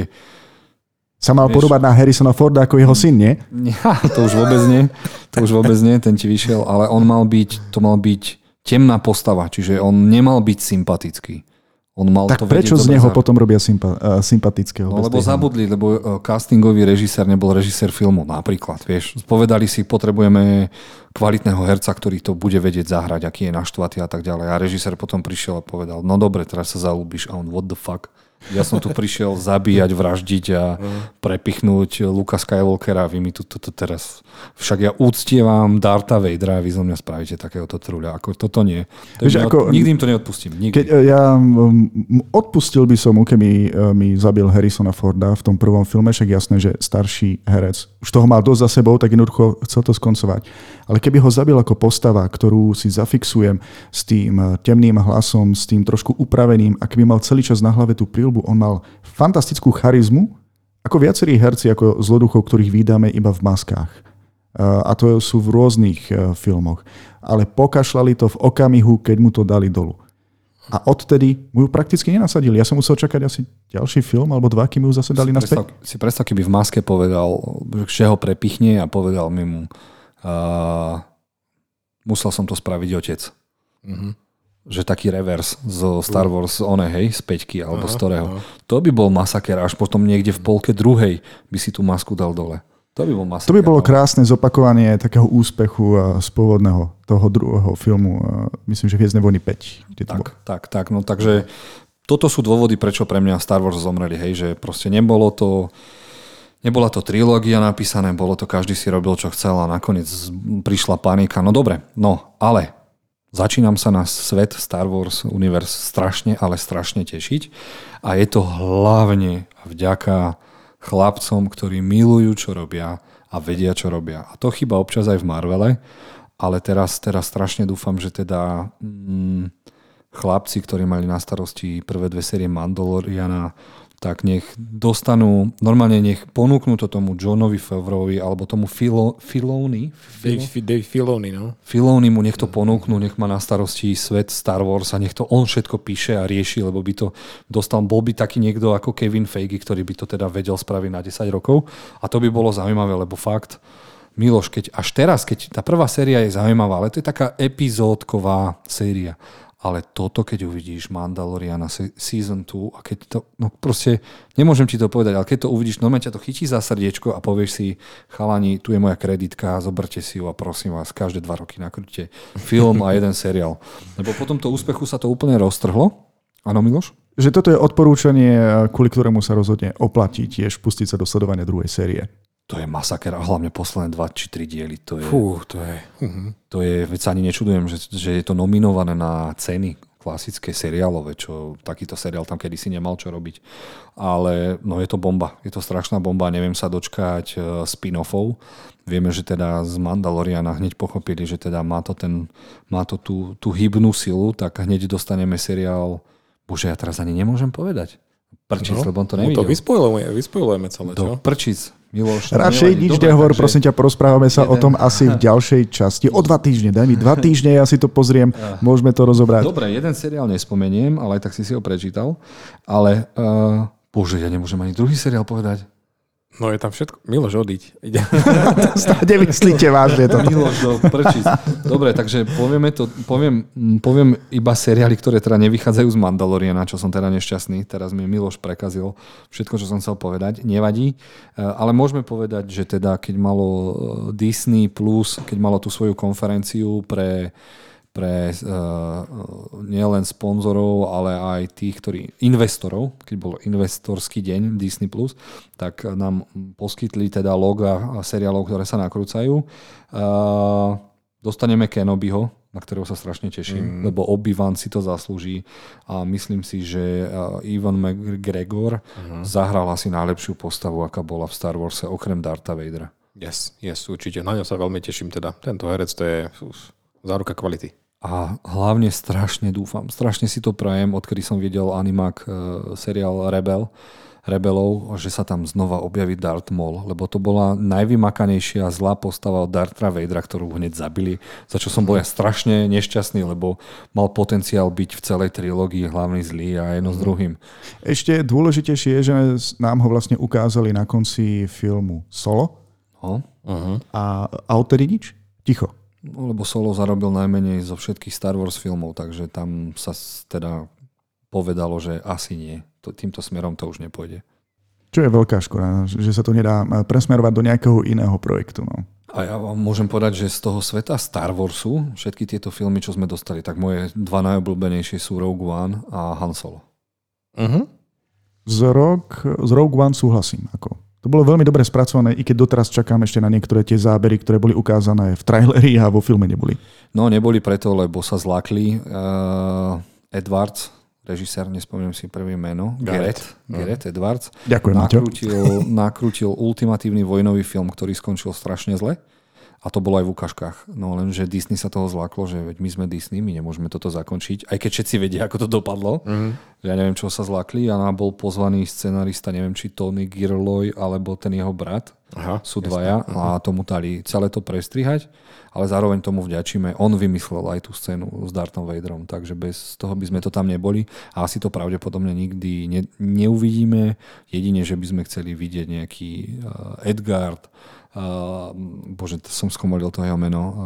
sa mal vieš, podobať na Harrisona Forda ako jeho syn, nie? Ja, to už vôbec nie. To už vôbec nie, ten ti vyšiel, ale on mal byť, to mal byť temná postava, čiže on nemal byť sympatický. On mal tak to prečo z neho potom robia sympa- uh, sympatického? No lebo zabudli, lebo uh, castingový režisér nebol režisér filmu napríklad. Vieš, povedali si, potrebujeme kvalitného herca, ktorý to bude vedieť zahrať, aký je naštvatý a tak ďalej. A režisér potom prišiel a povedal, no dobre, teraz sa zalúbiš a on what the fuck. Ja som tu prišiel zabíjať, vraždiť a prepichnúť Luka Skywalkera a vy mi tu toto teraz... Však ja úctievam Darta Vadera a vy zo mňa spravíte takéhoto truľa. Ako toto nie. To Víš, ako, nikdy im to neodpustím. Nikdy. Keď, ja um, odpustil by som mu, keby uh, mi zabil Harrisona Forda v tom prvom filme, však jasné, že starší herec už toho mal dosť za sebou, tak jednoducho chcel to skoncovať. Ale keby ho zabil ako postava, ktorú si zafixujem s tým uh, temným hlasom, s tým trošku upraveným a keby mal celý čas na hlave tú prílbu, on mal fantastickú charizmu, ako viacerí herci, ako zloduchov, ktorých vydáme iba v maskách. A to sú v rôznych e, filmoch. Ale pokašľali to v okamihu, keď mu to dali dolu. A odtedy mu ju prakticky nenasadili. Ja som musel čakať asi ďalší film alebo dva, kým ju zase dali naspäť. Predstav, si predstav, keby v maske povedal, že ho prepichne a povedal mi mu uh, musel som to spraviť otec. Mm-hmm že taký revers zo Star Wars one, hej, z peťky alebo aha, z ktorého. Aha. To by bol masaker, až potom niekde v polke druhej by si tú masku dal dole. To by bol masaker. To by bolo no. krásne zopakovanie takého úspechu z pôvodného toho druhého filmu, myslím, že Hviezdne vojny 5. Tak, tak, tak, no takže toto sú dôvody, prečo pre mňa Star Wars zomreli, hej, že proste nebolo to Nebola to trilógia napísané, bolo to každý si robil, čo chcel a nakoniec prišla panika. No dobre, no ale Začínam sa na svet Star Wars Universe strašne, ale strašne tešiť. A je to hlavne vďaka chlapcom, ktorí milujú, čo robia a vedia, čo robia. A to chyba občas aj v Marvele, ale teraz, teraz strašne dúfam, že teda mm, chlapci, ktorí mali na starosti prvé dve série Mandaloriana, tak nech dostanú, normálne nech ponúknú to tomu Johnovi Favrovi alebo tomu Filo, Filoni. Filo? Dave Filoni, no. Filoni mu nech to ponúknú, nech má na starosti svet Star Wars a nech to on všetko píše a rieši, lebo by to dostal, bol by taký niekto ako Kevin Feige, ktorý by to teda vedel spraviť na 10 rokov a to by bolo zaujímavé, lebo fakt Miloš, keď až teraz, keď tá prvá séria je zaujímavá, ale to je taká epizódková séria ale toto, keď uvidíš Mandaloriana Season 2 a keď to, no proste, nemôžem ti to povedať, ale keď to uvidíš, normálne ťa to chytí za srdiečko a povieš si, chalani, tu je moja kreditka, zoberte si ju a prosím vás, každé dva roky nakrúte film a jeden seriál. Lebo po tomto úspechu sa to úplne roztrhlo. Áno, Miloš? Že toto je odporúčanie, kvôli ktorému sa rozhodne oplatí tiež pustiť sa do sledovania druhej série to je masaker a hlavne posledné dva či tri diely. To je, Fú, to je, uh-huh. to je, veď sa ani nečudujem, že, že je to nominované na ceny klasické seriálové, čo takýto seriál tam kedysi nemal čo robiť. Ale no je to bomba, je to strašná bomba, neviem sa dočkať uh, spin-offov. Vieme, že teda z Mandaloriana hneď pochopili, že teda má to, ten, má to tú, tú hybnú silu, tak hneď dostaneme seriál, bože, ja teraz ani nemôžem povedať. Prčic, no, lebo on to nevidel. No to vyspojujeme, vyspojujeme celé, čo? Do prčic. Miloš. Radšej nič nehovor, prosím ťa, porozprávame sa jeden. o tom asi v ďalšej časti. O dva týždne, daj mi dva týždne, ja si to pozriem, môžeme to rozobrať. Dobre, jeden seriál nespomeniem, ale aj tak si si ho prečítal. Ale, uh, bože, ja nemôžem ani druhý seriál povedať. No je tam všetko. Miloš, odiť. Nemyslíte vážne to. Miloš, do prčic. Dobre, takže povieme to, poviem, poviem iba seriály, ktoré teda nevychádzajú z Mandaloriana, čo som teda nešťastný. Teraz mi Miloš prekazil všetko, čo som chcel povedať. Nevadí. E, ale môžeme povedať, že teda keď malo e, Disney Plus, keď malo tú svoju konferenciu pre pre uh, nielen sponzorov, ale aj tých, ktorí, investorov, keď bol investorský deň Disney+, tak nám poskytli teda loga seriálov, ktoré sa nakrúcajú. Uh, dostaneme Kenobiho, na ktorého sa strašne teším, mm. lebo Obi-Wan si to zaslúži a myslím si, že Ivan McGregor uh-huh. zahral asi najlepšiu postavu, aká bola v Star Warse, okrem Darta Vadera. Yes, yes, určite. Na ňo sa veľmi teším teda. Tento herec to je záruka kvality. A hlavne strašne dúfam, strašne si to prajem, odkedy som videl animák e, seriál Rebel, Rebelov, že sa tam znova objaví Darth Maul, lebo to bola najvymakanejšia zlá postava od Dartha Vadera, ktorú hneď zabili, za čo som bol ja strašne nešťastný, lebo mal potenciál byť v celej trilógii hlavný zlý a jedno s mhm. druhým. Ešte dôležitejšie je, že nám ho vlastne ukázali na konci filmu Solo. No. Uh-huh. A, a odtedy nič? Ticho. No, lebo Solo zarobil najmenej zo všetkých Star Wars filmov, takže tam sa teda povedalo, že asi nie. Týmto smerom to už nepôjde. Čo je veľká škoda, že sa to nedá eh, presmerovať do nejakého iného projektu. No. A ja vám môžem povedať, že z toho sveta Star Warsu, všetky tieto filmy, čo sme dostali, tak moje dva najobľúbenejšie sú Rogue One a Han Solo. Uh-huh. Z, rock, z Rogue One súhlasím. Ako. To bolo veľmi dobre spracované, i keď doteraz čakám ešte na niektoré tie zábery, ktoré boli ukázané v traileri a vo filme neboli. No neboli preto, lebo sa zlakli. Uh, Edwards, režisér, nespomínam si prvý meno, Gareth, Gareth Edwards, Ďakujem, nakrútil, nakrútil ultimatívny vojnový film, ktorý skončil strašne zle. A to bolo aj v ukážkach. No lenže Disney sa toho zláklo, že veď my sme Disney, my nemôžeme toto zakončiť. Aj keď všetci vedia, ako to dopadlo. Mm-hmm. Ja neviem, čo sa zlákli. A bol pozvaný scenarista, neviem, či Tony Girloy, alebo ten jeho brat. Aha, sú dvaja jasne. a tomu dali celé to prestrihať, ale zároveň tomu vďačíme. On vymyslel aj tú scénu s Darthom Vaderom, takže bez toho by sme to tam neboli a asi to pravdepodobne nikdy ne, neuvidíme. Jedine, že by sme chceli vidieť nejaký uh, Edgard, uh, bože, som skomolil to jeho meno, uh,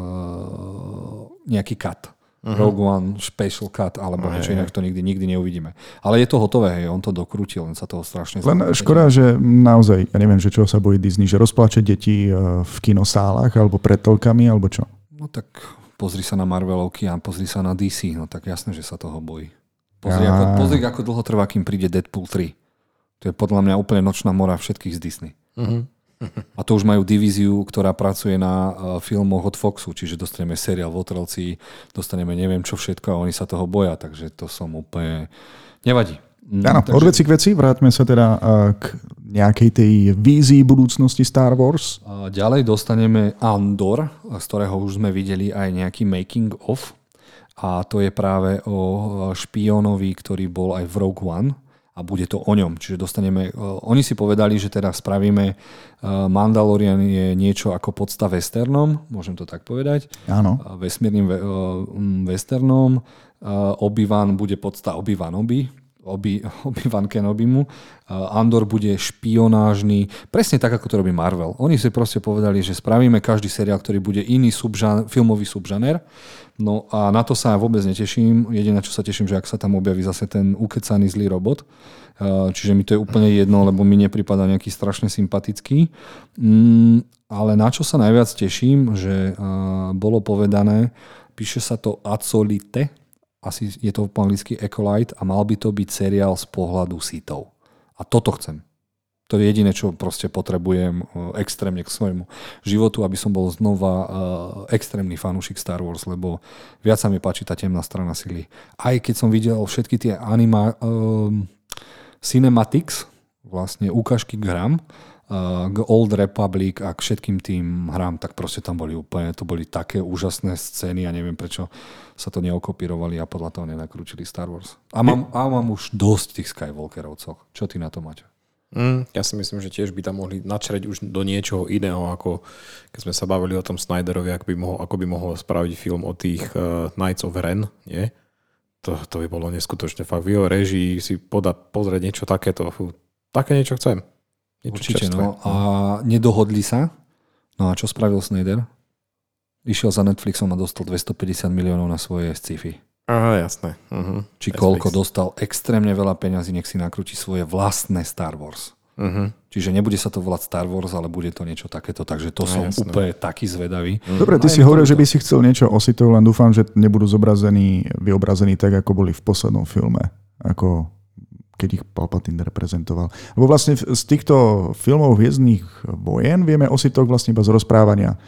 nejaký cut. Uh-huh. Rogue One Special Cut alebo niečo inak to nikdy, nikdy neuvidíme. Ale je to hotové, hej, on to dokrútil, len sa toho strašne Len škoda, že naozaj, ja neviem, že čo sa bojí Disney, že rozplače deti v kinosálach alebo pred tolkami, alebo čo? No tak pozri sa na Marvelovky a pozri sa na DC, no tak jasné, že sa toho bojí. Pozri, a... ako, pozri ako dlho trvá, kým príde Deadpool 3. To je podľa mňa úplne nočná mora všetkých z Disney. Uh-huh. A to už majú divíziu, ktorá pracuje na e, filmoch od Foxu, čiže dostaneme seriál v Otrelci, dostaneme neviem čo všetko a oni sa toho boja, takže to som úplne... Nevadí. Mm, Áno, takže... od veci k veci, vráťme sa teda e, k nejakej tej vízii budúcnosti Star Wars. A ďalej dostaneme Andor, z ktorého už sme videli aj nejaký making of a to je práve o špiónovi, ktorý bol aj v Rogue One a bude to o ňom. Čiže dostaneme, uh, oni si povedali, že teda spravíme uh, Mandalorian je niečo ako podsta westernom, môžem to tak povedať. Áno. Vesmírnym uh, westernom. Obi-Wan bude podsta Obi-Wanobi, Obi, Obi-Wan Kenobimu. Andor bude špionážny, presne tak, ako to robí Marvel. Oni si proste povedali, že spravíme každý seriál, ktorý bude iný subžan, filmový subžaner No a na to sa vôbec neteším. Jediné, čo sa teším, že ak sa tam objaví zase ten ukecaný zlý robot, čiže mi to je úplne jedno, lebo mi nepripada nejaký strašne sympatický. Mm, ale na čo sa najviac teším, že bolo povedané, píše sa to Acolite, asi je to po anglicky Ecolite a mal by to byť seriál z pohľadu sítov. A toto chcem. To je jediné, čo proste potrebujem eh, extrémne k svojmu životu, aby som bol znova uh, extrémny fanúšik Star Wars, lebo viac sa mi páči tá temná strana sily. Aj keď som videl všetky tie anima, uh, cinematics, vlastne ukážky k hrám, uh, k Old Republic a k všetkým tým hrám, tak proste tam boli úplne, to boli také úžasné scény a neviem prečo sa to neokopírovali a podľa toho nenakrúčili Star Wars. A mám, a mám už dosť tých Skywalkerovcov. Čo ty na to máte? Mm, ja si myslím, že tiež by tam mohli načreť už do niečoho iného, ako keď sme sa bavili o tom Snyderovi, ako by mohol, ako by mohol spraviť film o tých uh, Knights of Ren, nie? To, to by bolo neskutočne. Fakt v jeho režii si poda, pozrieť niečo takéto. Fú, také niečo chcem. Určite, no. A nedohodli sa. No a čo spravil Snyder? Išiel za Netflixom a dostal 250 miliónov na svoje sci-fi. Aha, jasné. Uh-huh. Či Netflix. koľko dostal extrémne veľa peňazí, nech si nakrúti svoje vlastné Star Wars. Uh-huh. Čiže nebude sa to volať Star Wars, ale bude to niečo takéto, takže to no, som jasné. úplne taký zvedavý. Uh-huh. Dobre, ty no, si hovoril, že by si chcel niečo o Sithov, len dúfam, že nebudú zobrazení, vyobrazení tak, ako boli v poslednom filme. Ako keď ich Palpatine reprezentoval. Lebo vlastne z týchto filmov Hviezdnych vojen vieme o Sithoch vlastne iba z rozprávania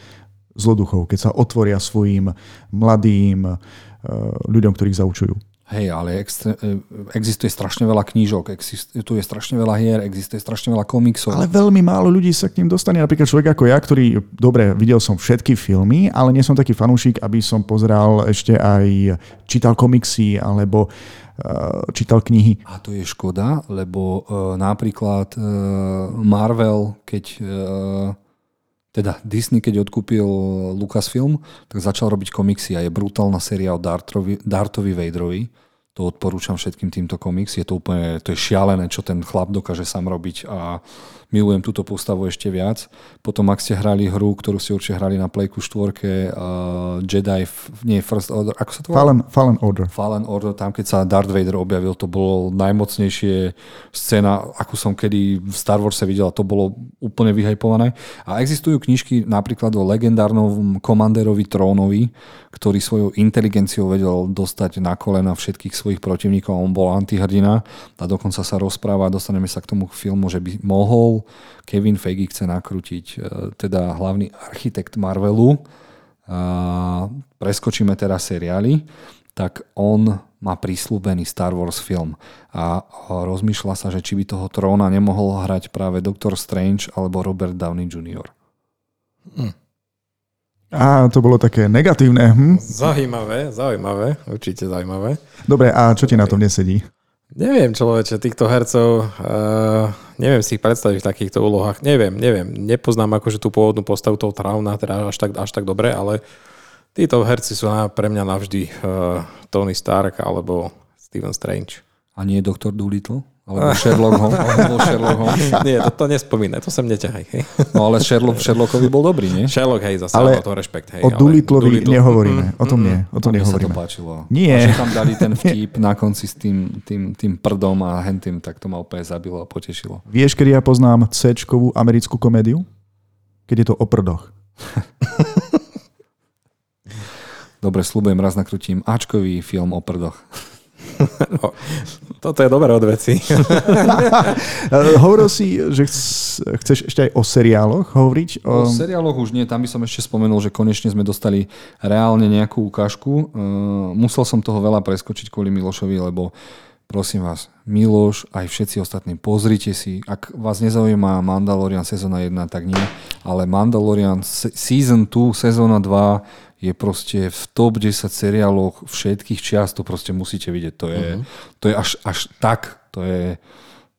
zloduchov, keď sa otvoria svojim mladým Eh, ľuďom, ktorých zaučujú. Hej, ale extre- eh, existuje strašne veľa knížok, existuje strašne veľa hier, existuje strašne veľa komiksov. Ale veľmi málo ľudí sa k ním dostane. Napríklad človek ako ja, ktorý, dobre, videl som všetky filmy, ale nie som taký fanúšik, aby som pozeral ešte aj, čítal komiksy alebo uh, čítal knihy. A to je škoda, lebo uh, napríklad uh, Marvel, keď uh, teda Disney, keď odkúpil Lucasfilm, tak začal robiť komiksy a je brutálna séria o Dartovi, Dartovi Vaderovi. To odporúčam všetkým týmto komiks. Je to úplne, to je šialené, čo ten chlap dokáže sám robiť a milujem túto postavu ešte viac. Potom, ak ste hrali hru, ktorú ste určite hrali na Playku 4, uh, Jedi, nie, First Order, ako sa to volá? Fallen, Fallen Order. Fallen Order, tam keď sa Darth Vader objavil, to bolo najmocnejšie scéna, akú som kedy v Star Warse videl, to bolo úplne vyhajpované. A existujú knižky napríklad o legendárnom komanderovi Trónovi, ktorý svojou inteligenciou vedel dostať na kolena všetkých svojich protivníkov, on bol antihrdina a dokonca sa rozpráva, dostaneme sa k tomu filmu, že by mohol Kevin Feige chce nakrútiť e, teda hlavný architekt Marvelu, a preskočíme teda seriály, tak on má prislúbený Star Wars film a rozmýšľa sa, že či by toho tróna nemohol hrať práve Doctor Strange alebo Robert Downey Jr. Hm. Á, to bolo také negatívne. Hm? Zaujímavé, zaujímavé, určite zaujímavé. Dobre, a čo ti na tom nesedí? Neviem, človeče, týchto hercov, uh, neviem si ich predstaviť v takýchto úlohách. Neviem, neviem. Nepoznám akože tú pôvodnú postavu toho Trauna teda až tak, až tak dobre, ale títo herci sú na, pre mňa navždy uh, Tony Stark alebo Steven Strange. A nie Doktor Doolittle? Alebo Sherlock Holmes. Sherlock Holmes. Nie, to, to nespomínaj, to sem neťahaj. Hej. No ale Sherlock, Sherlockovi bol dobrý, nie? Sherlock, hej, zase ale to rešpekt. Hej, o Doolittleovi Doolittle. nehovoríme, mm, o tom nie. O tom nehovoríme. sa to páčilo. Nie. A že tam dali ten vtip na konci s tým, tým, tým prdom a hentým, tak to ma úplne zabilo a potešilo. Vieš, kedy ja poznám c americkú komédiu? Keď je to o prdoch. Dobre, slúbujem, raz nakrutím Ačkový film o prdoch. No, toto je dobré od veci. Hovoril si, že chceš ešte aj o seriáloch hovoriť? O... o seriáloch už nie, tam by som ešte spomenul, že konečne sme dostali reálne nejakú ukážku. Uh, musel som toho veľa preskočiť kvôli Milošovi, lebo prosím vás, Miloš, aj všetci ostatní, pozrite si, ak vás nezaujíma Mandalorian sezóna 1, tak nie, ale Mandalorian season 2, sezóna 2 je proste v top 10 seriáloch všetkých čiast, to proste musíte vidieť. To je, uh-huh. to je až, až tak, to je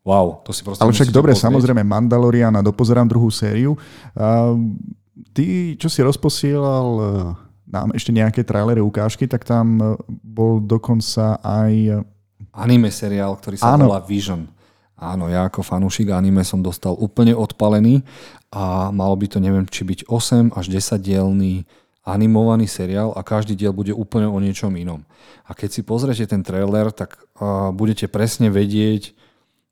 wow. To si proste Ale však dobre, pozrieť. samozrejme Mandalorian a dopozerám druhú sériu. Uh, ty, čo si rozposielal uh, nám ešte nejaké trailery, ukážky, tak tam uh, bol dokonca aj... Anime seriál, ktorý sa Áno. volá Vision. Áno, ja ako fanúšik anime som dostal úplne odpalený a malo by to, neviem, či byť 8 až 10 dielný animovaný seriál a každý diel bude úplne o niečom inom. A keď si pozriete ten trailer, tak uh, budete presne vedieť,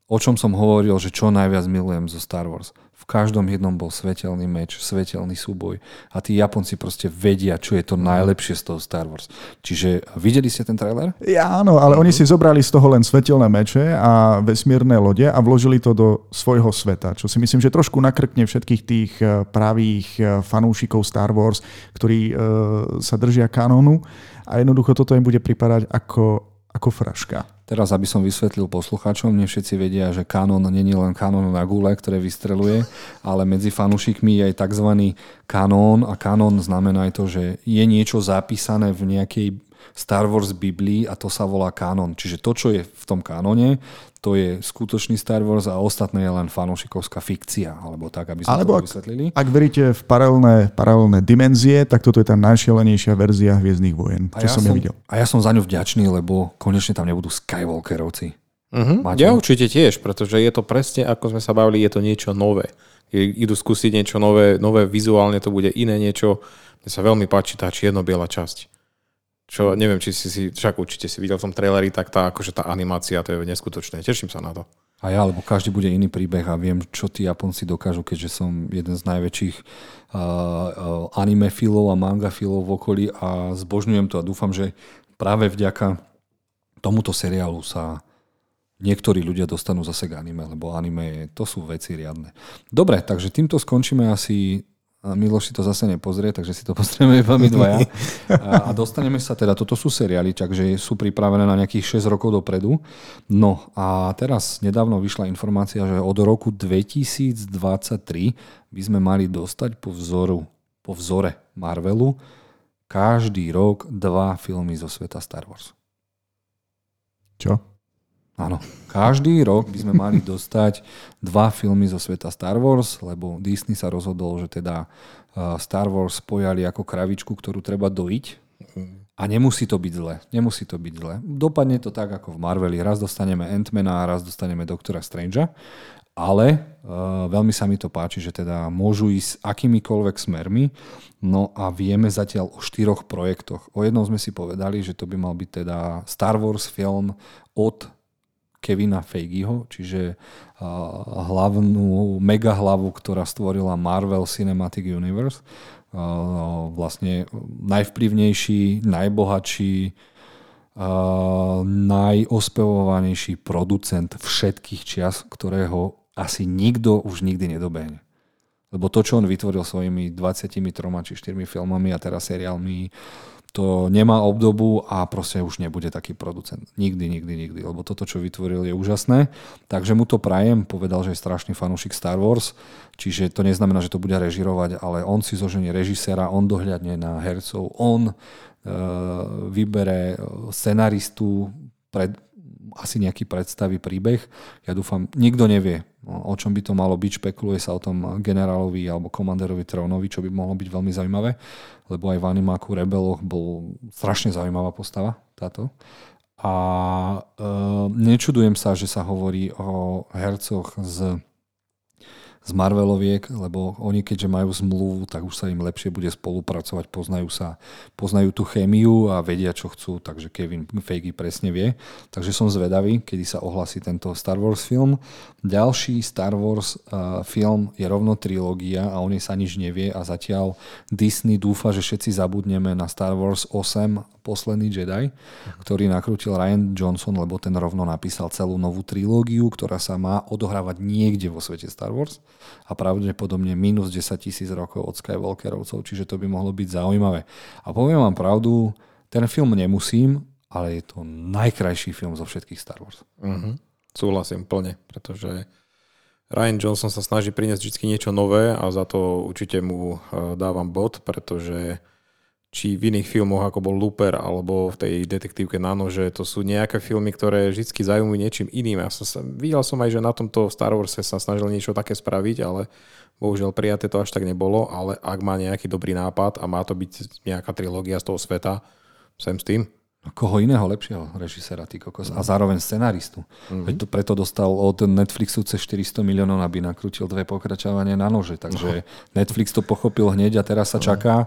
o čom som hovoril, že čo najviac milujem zo Star Wars každom jednom bol svetelný meč, svetelný súboj a tí Japonci proste vedia, čo je to najlepšie z toho Star Wars. Čiže videli ste ten trailer? Ja áno, ale oni si zobrali z toho len svetelné meče a vesmírne lode a vložili to do svojho sveta, čo si myslím, že trošku nakrkne všetkých tých eh, pravých eh, fanúšikov Star Wars, ktorí uh, sa držia kanónu a jednoducho toto im bude pripadať ako, ako fraška. Teraz, aby som vysvetlil poslucháčom, nie všetci vedia, že kanon není len kanon na gule, ktoré vystreluje, ale medzi fanúšikmi je aj tzv. kanón a kanón znamená aj to, že je niečo zapísané v nejakej Star Wars Biblii a to sa volá kanon. Čiže to, čo je v tom kanone, to je skutočný Star Wars a ostatné je len fanúšikovská fikcia, alebo tak, aby sme alebo to ak, vysvetlili. Ak veríte v paralelné, paralelné dimenzie, tak toto je tá najšialenejšia verzia Hviezdnych vojen, čo ja som, nevidel. A ja som za ňu vďačný, lebo konečne tam nebudú Skywalkerovci. Uh-huh. Ja určite tiež, pretože je to presne, ako sme sa bavili, je to niečo nové. Idú skúsiť niečo nové, nové vizuálne to bude iné niečo. Mne sa veľmi páči tá čierno-biela časť. Čo neviem, či si si, však určite si videl v tom traileri, tak tá, akože tá animácia, to je neskutočné. Teším sa na to. A ja, lebo každý bude iný príbeh a viem, čo tí Japonci dokážu, keďže som jeden z najväčších uh, uh, anime filov a manga filov v okolí a zbožňujem to a dúfam, že práve vďaka tomuto seriálu sa niektorí ľudia dostanú zase k anime, lebo anime to sú veci riadne. Dobre, takže týmto skončíme asi Miloš si to zase nepozrie, takže si to pozrieme iba my dvaja. A, dostaneme sa teda, toto sú seriály, takže sú pripravené na nejakých 6 rokov dopredu. No a teraz nedávno vyšla informácia, že od roku 2023 by sme mali dostať po vzoru, po vzore Marvelu každý rok dva filmy zo sveta Star Wars. Čo? Áno. Každý rok by sme mali dostať dva filmy zo sveta Star Wars, lebo Disney sa rozhodol, že teda uh, Star Wars spojali ako kravičku, ktorú treba dojiť. A nemusí to byť zle. Nemusí to byť zle. Dopadne to tak ako v Marveli. Raz dostaneme Ant-Mana raz dostaneme Doktora Strangea. Ale uh, veľmi sa mi to páči, že teda môžu ísť akýmikoľvek smermi. No a vieme zatiaľ o štyroch projektoch. O jednom sme si povedali, že to by mal byť teda Star Wars film od Kevina Feigiho, čiže hlavnú mega hlavu, ktorá stvorila Marvel Cinematic Universe. Vlastne najvplyvnejší, najbohatší uh, najospevovanejší producent všetkých čias, ktorého asi nikto už nikdy nedobehne. Lebo to, čo on vytvoril svojimi 23 či 4 filmami a teraz seriálmi, to nemá obdobu a proste už nebude taký producent. Nikdy, nikdy, nikdy. Lebo toto, čo vytvoril, je úžasné. Takže mu to prajem. Povedal, že je strašný fanúšik Star Wars. Čiže to neznamená, že to bude režirovať, ale on si zoženie režisera, on dohľadne na hercov, on e, vybere scenaristu, pred, asi nejaký predstavý príbeh. Ja dúfam, nikto nevie, o čom by to malo byť. Špekuluje sa o tom generálovi alebo komanderovi Trónovi, čo by mohlo byť veľmi zaujímavé, lebo aj v animáku Rebeloch bol strašne zaujímavá postava táto. A e, nečudujem sa, že sa hovorí o hercoch z z Marveloviek, lebo oni keďže majú zmluvu, tak už sa im lepšie bude spolupracovať, poznajú sa, poznajú tú chémiu a vedia, čo chcú, takže Kevin Feige presne vie. Takže som zvedavý, kedy sa ohlasí tento Star Wars film. Ďalší Star Wars uh, film je rovno trilógia a o nej sa nič nevie a zatiaľ Disney dúfa, že všetci zabudneme na Star Wars 8 Posledný Jedi, ktorý nakrútil Ryan Johnson, lebo ten rovno napísal celú novú trilógiu, ktorá sa má odohrávať niekde vo svete Star Wars a pravdepodobne minus 10 tisíc rokov od Skywalkerovcov, čiže to by mohlo byť zaujímavé. A poviem vám pravdu, ten film nemusím, ale je to najkrajší film zo všetkých Star Wars. Uh-huh. Súhlasím plne, pretože Ryan Johnson sa snaží priniesť vždy niečo nové a za to určite mu eh, dávam bod, pretože či v iných filmoch, ako bol Looper, alebo v tej detektívke na nože, to sú nejaké filmy, ktoré vždy zaujímujú niečím iným. Ja som sa, videl som aj, že na tomto Star Wars sa snažil niečo také spraviť, ale bohužiaľ prijaté to až tak nebolo, ale ak má nejaký dobrý nápad a má to byť nejaká trilógia z toho sveta, sem s tým. No, koho iného lepšieho režisera, ty kokos. A zároveň scenaristu. Mm-hmm. Veď to preto dostal od Netflixu cez 400 miliónov, aby nakrútil dve pokračovania na nože. Takže no. Netflix to pochopil hneď a teraz sa no. čaká,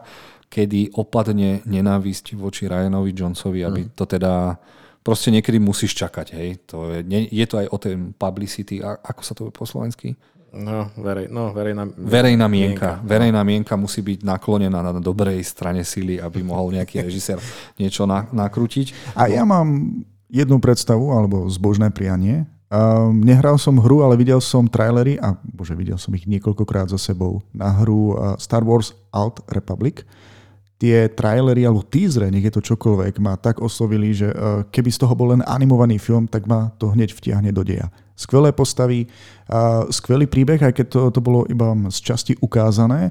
kedy opadne nenávisť voči Ryanovi Jonesovi, aby mm. to teda proste niekedy musíš čakať, hej. To je, nie, je to aj o tej publicity, a, ako sa to po slovensky? No, verej, no verejná, verejná mienka. mienka. Verejná mienka musí byť naklonená na dobrej strane sily, aby mohol nejaký režisér niečo na, nakrútiť. A ja mám jednu predstavu, alebo zbožné prianie. Um, nehral som hru, ale videl som trailery, a bože, videl som ich niekoľkokrát za sebou, na hru uh, Star Wars Alt Republic tie trailery alebo teasery, nech je to čokoľvek, ma tak oslovili, že e, keby z toho bol len animovaný film, tak ma to hneď vtiahne do deja. Skvelé postavy, skvelý príbeh, aj keď to, to bolo iba z časti ukázané.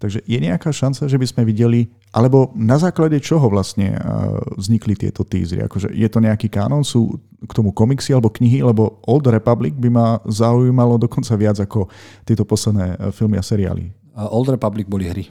Takže je nejaká šanca, že by sme videli, alebo na základe čoho vlastne e, vznikli tieto teasery? Akože je to nejaký kánon, sú k tomu komiksy alebo knihy, lebo Old Republic by ma zaujímalo dokonca viac ako tieto posledné e, filmy a seriály. Old Republic boli hry.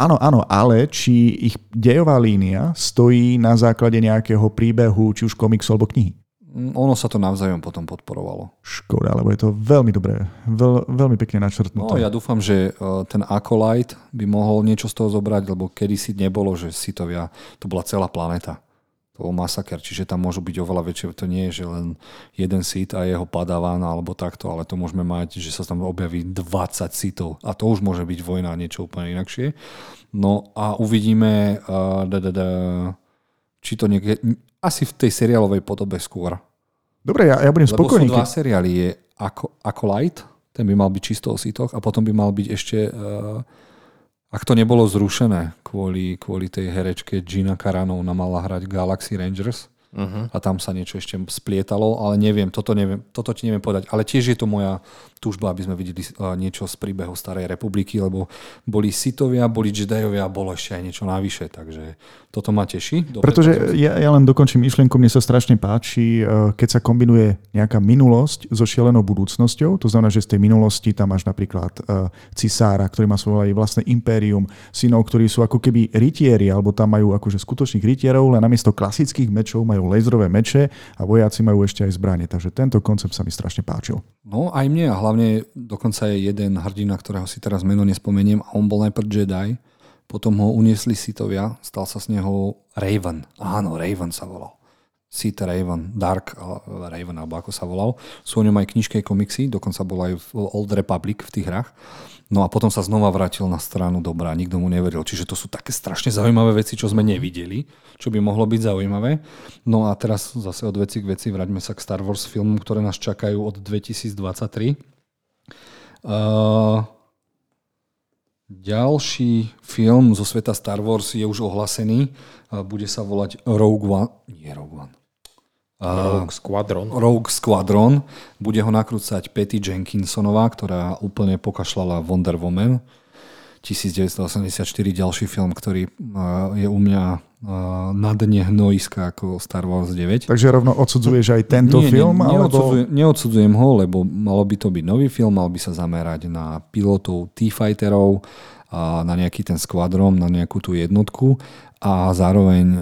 Áno, áno, ale či ich dejová línia stojí na základe nejakého príbehu, či už komiksu alebo knihy? Mm, ono sa to navzájom potom podporovalo. Škoda, lebo je to veľmi dobré, veľ, veľmi pekne načrtnuté. No, ja dúfam, že e, ten Acolyte by mohol niečo z toho zobrať, lebo kedysi nebolo, že Sitovia, to bola celá planéta bol masaker, čiže tam môžu byť oveľa väčšie. To nie je, že len jeden sit a jeho padávan alebo takto, ale to môžeme mať, že sa tam objaví 20 sitov a to už môže byť vojna niečo úplne inakšie. No a uvidíme, uh, da, da, da, či to niekde, asi v tej seriálovej podobe skôr. Dobre, ja, ja budem Lebo spokojný. Lebo dva seriály, je ako, ako Light, ten by mal byť čisto o sitoch a potom by mal byť ešte uh, ak to nebolo zrušené kvôli, kvôli tej herečke Gina Carano, ona mala hrať Galaxy Rangers, uh-huh. a tam sa niečo ešte splietalo, ale neviem, toto, neviem, toto ti neviem povedať. Ale tiež je to moja túžba, aby sme videli niečo z príbehu Starej republiky, lebo boli Sitovia, boli Jediovia a bolo ešte aj niečo navyše, takže toto ma teší. Dobre, Pretože ja, ja len dokončím myšlienku, mne sa strašne páči, e, keď sa kombinuje nejaká minulosť so šialenou budúcnosťou, to znamená, že z tej minulosti tam máš napríklad e, cisára, ktorý má svoje vlastné impérium, synov, ktorí sú ako keby rytieri, alebo tam majú akože skutočných rytierov, len namiesto klasických mečov majú laserové meče a vojaci majú ešte aj zbranie. Takže tento koncept sa mi strašne páčil. No aj mne a hlavne dokonca je jeden hrdina, ktorého si teraz meno nespomeniem a on bol najprv Jedi, potom ho uniesli sitovia, stal sa z neho Raven. Áno, Raven sa volal. Sid Raven, Dark Raven, alebo ako sa volal. Sú o ňom aj knižky, komiksy, dokonca bol aj v Old Republic v tých hrách. No a potom sa znova vrátil na stranu dobrá, nikto mu neveril. Čiže to sú také strašne zaujímavé veci, čo sme nevideli, čo by mohlo byť zaujímavé. No a teraz zase od veci k veci, vráťme sa k Star Wars filmom, ktoré nás čakajú od 2023. Uh, ďalší film zo sveta Star Wars je už ohlasený. Uh, bude sa volať Rogue One. Nie Rogue One. Rogue Squadron. Rogue Squadron. Bude ho nakrúcať Patty Jenkinsonová, ktorá úplne pokašľala Wonder Woman. 1984 ďalší film, ktorý je u mňa na dne hnojiska ako Star Wars 9. Takže rovno odsudzuješ aj tento nie, film? Nie, neodsudzujem, alebo... neodsudzujem ho, lebo malo by to byť nový film, mal by sa zamerať na pilotov T-Fighterov, na nejaký ten skvadrom, na nejakú tú jednotku a zároveň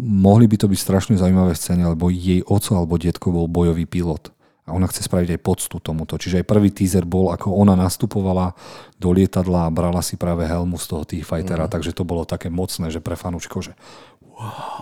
mohli by to byť strašne zaujímavé scény, lebo jej oco alebo detko bol bojový pilot. A ona chce spraviť aj poctu tomuto. Čiže aj prvý teaser bol, ako ona nastupovala do lietadla a brala si práve helmu z toho T-Fightera, mm. takže to bolo také mocné, že pre fanúčikov, že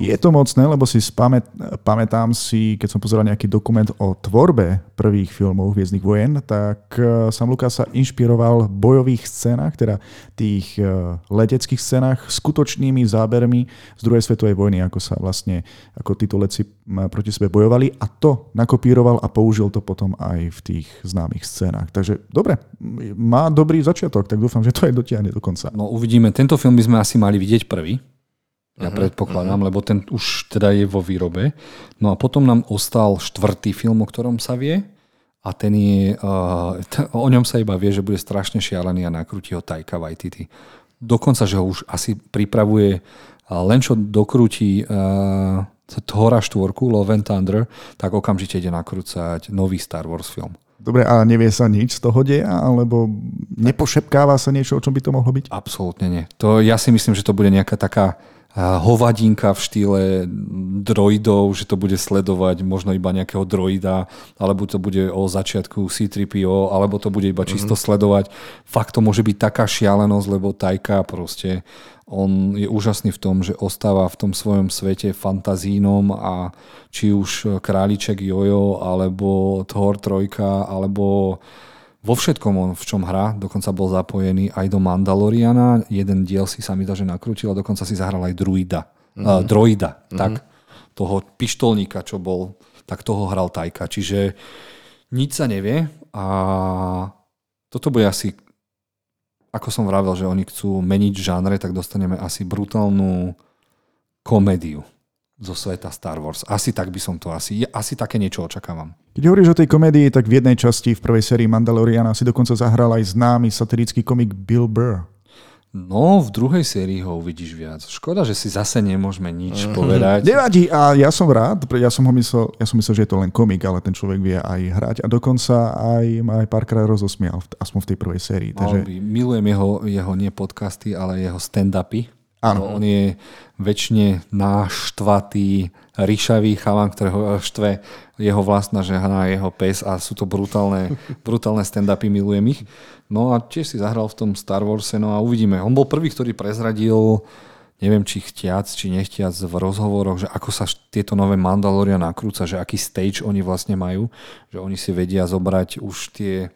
Je to mocné, lebo si spamät, pamätám si, keď som pozeral nejaký dokument o tvorbe prvých filmov Hviezdnych vojen, tak e, Sam Lucas sa inšpiroval v bojových scénach, teda tých e, leteckých scénach, skutočnými zábermi z druhej svetovej vojny, ako sa vlastne, ako títo leci proti sebe bojovali a to nakopíroval a použil to potom aj v tých známych scénach. Takže dobre, má dobrý začiatok, tak dúfam, že to aj dotiahne do konca. No uvidíme, tento film by sme asi mali vidieť prvý, ja uh-huh, predpokladám, uh-huh. lebo ten už teda je vo výrobe. No a potom nám ostal štvrtý film, o ktorom sa vie. A ten je, uh, t- o ňom sa iba vie, že bude strašne šialený a nakrúti ho Taika Waititi. Dokonca, že ho už asi pripravuje uh, len čo dokrúti uh, Thora štvorku, Love and Thunder, tak okamžite ide nakrúcať nový Star Wars film. Dobre, a nevie sa nič z toho deja, alebo nepošepkáva sa niečo, o čom by to mohlo byť? Absolútne nie. To, ja si myslím, že to bude nejaká taká hovadinka v štýle droidov, že to bude sledovať možno iba nejakého droida, alebo to bude o začiatku C-3PO, alebo to bude iba mhm. čisto mm-hmm. sledovať. Fakt to môže byť taká šialenosť, lebo Tajka proste, on je úžasný v tom, že ostáva v tom svojom svete fantazínom a či už Králiček Jojo, alebo Thor 3, alebo vo všetkom on v čom hrá, dokonca bol zapojený aj do Mandaloriana, jeden diel si sa mi že nakrútil a dokonca si zahral aj druida, mm-hmm. uh, droida, mm-hmm. tak toho pištolníka, čo bol, tak toho hral Tajka. Čiže nič sa nevie a toto bude asi, ako som vravel, že oni chcú meniť žánre, tak dostaneme asi brutálnu komédiu zo sveta Star Wars. Asi tak by som to, asi, asi také niečo očakávam. Keď hovoríš o tej komédii, tak v jednej časti v prvej sérii Mandaloriana si dokonca zahral aj známy satirický komik Bill Burr. No, v druhej sérii ho uvidíš viac. Škoda, že si zase nemôžeme nič mm-hmm. povedať. Nevadí, a ja som rád, ja som, ho myslel, ja som myslel, že je to len komik, ale ten človek vie aj hrať a dokonca aj ma aj párkrát rozosmial, aspoň v tej prvej sérii. Takže... Milujem jeho, jeho nie podcasty, ale jeho stand-upy Áno. On je väčšine náštvatý, ríšavý chalan, ktorého štve jeho vlastná žehna, jeho pes a sú to brutálne, brutálne stand-upy, milujem ich. No a tiež si zahral v tom Star Warse, no a uvidíme. On bol prvý, ktorý prezradil, neviem či chtiac, či nechtiac v rozhovoroch, že ako sa tieto nové Mandalorian nakrúca, že aký stage oni vlastne majú, že oni si vedia zobrať už tie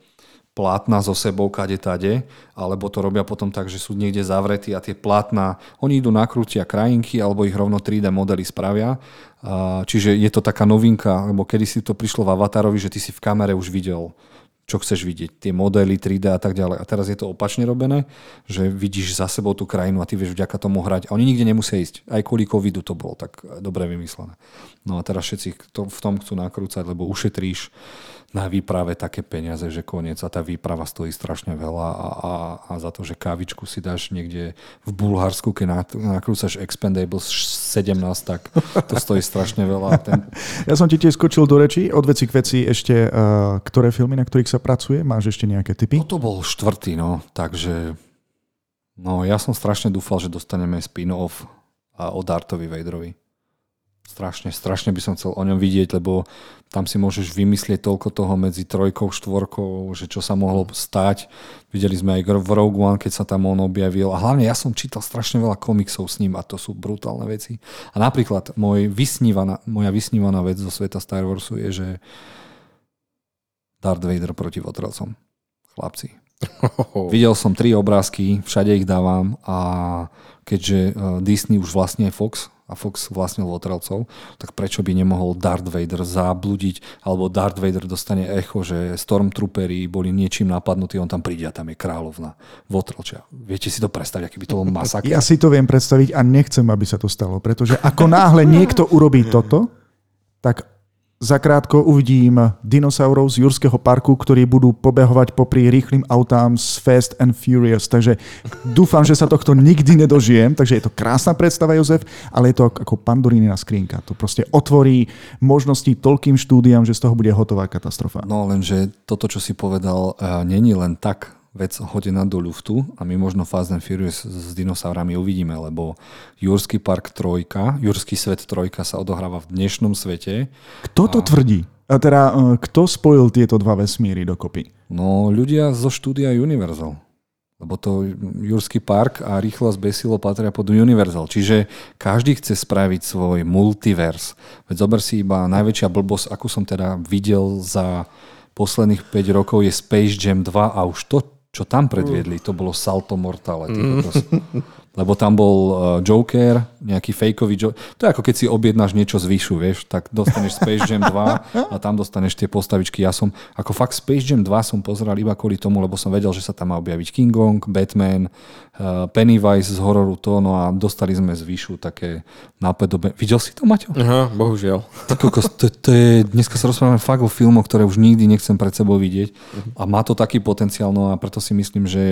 plátna so sebou kade tade, alebo to robia potom tak, že sú niekde zavretí a tie plátna, oni idú nakrútia krajinky alebo ich rovno 3D modely spravia. Čiže je to taká novinka, lebo kedy si to prišlo v Avatarovi, že ty si v kamere už videl čo chceš vidieť, tie modely 3D a tak ďalej. A teraz je to opačne robené, že vidíš za sebou tú krajinu a ty vieš vďaka tomu hrať. A oni nikde nemusia ísť. Aj kvôli covidu to bolo tak dobre vymyslené. No a teraz všetci v tom chcú nakrúcať, lebo ušetríš na výprave také peniaze, že koniec a tá výprava stojí strašne veľa a, a, a za to, že kávičku si dáš niekde v Bulharsku, keď nakrúcaš Expendables 17, tak to stojí strašne veľa. Ten... Ja som ti tiež skočil do reči, od veci k veci ešte, uh, ktoré filmy, na ktorých sa pracuje, máš ešte nejaké typy? No to bol štvrtý, no, takže no ja som strašne dúfal, že dostaneme spin-off o Dartovi Vaderovi. Strašne, strašne by som chcel o ňom vidieť, lebo tam si môžeš vymyslieť toľko toho medzi trojkou, štvorkou, že čo sa mohlo stať. Videli sme aj v Rogue One, keď sa tam on objavil. A hlavne ja som čítal strašne veľa komiksov s ním a to sú brutálne veci. A napríklad môj vysnívaná, moja vysnívaná vec zo sveta Star Warsu je, že Darth Vader proti Votrelcom. Chlapci. Videl som tri obrázky, všade ich dávam a keďže eh, Disney už vlastne je Fox, a Fox vlastnil Votrelcov, tak prečo by nemohol Darth Vader zabludiť, alebo Darth Vader dostane echo, že Stormtrooperi boli niečím napadnutí, on tam príde a tam je kráľovna Votrelčia. Viete si to predstaviť, aký by to bol masaker? Ja si to viem predstaviť a nechcem, aby sa to stalo, pretože ako náhle niekto urobí toto, tak Zakrátko uvidím dinosaurov z Jurského parku, ktorí budú pobehovať popri rýchlým autám z Fast and Furious. Takže dúfam, že sa tohto nikdy nedožijem. Takže je to krásna predstava, Jozef, ale je to ako pandorínina skrinka. To proste otvorí možnosti toľkým štúdiam, že z toho bude hotová katastrofa. No lenže toto, čo si povedal, eh, není len tak vec hodená do ľuftu a my možno Fast and Furious s dinosaurami uvidíme, lebo Jurský park trojka, Jurský svet trojka sa odohráva v dnešnom svete. Kto to a... tvrdí? A teda, e, kto spojil tieto dva vesmíry dokopy? No, ľudia zo štúdia Universal. Lebo to Jurský park a Rýchlosť besilo patria pod Universal. Čiže každý chce spraviť svoj multivers. Veď zober si iba najväčšia blbosť, akú som teda videl za posledných 5 rokov je Space Jam 2 a už to, čo tam predviedli, to bolo salto mortale. Mm. Lebo tam bol uh, Joker, nejaký fejkový Joker. To je ako keď si objednáš niečo z výšu, vieš, tak dostaneš Space Jam 2 a tam dostaneš tie postavičky. Ja som, ako fakt Space Jam 2 som pozeral iba kvôli tomu, lebo som vedel, že sa tam má objaviť King Kong, Batman, uh, Pennywise z hororu to, no a dostali sme z výšu také nápedobe. Videl si to, Maťo? Aha, bohužiaľ. Tak, to, to je, dneska sa rozprávame fakt o filmoch, ktoré už nikdy nechcem pred sebou vidieť a má to taký potenciál, no a preto si myslím, že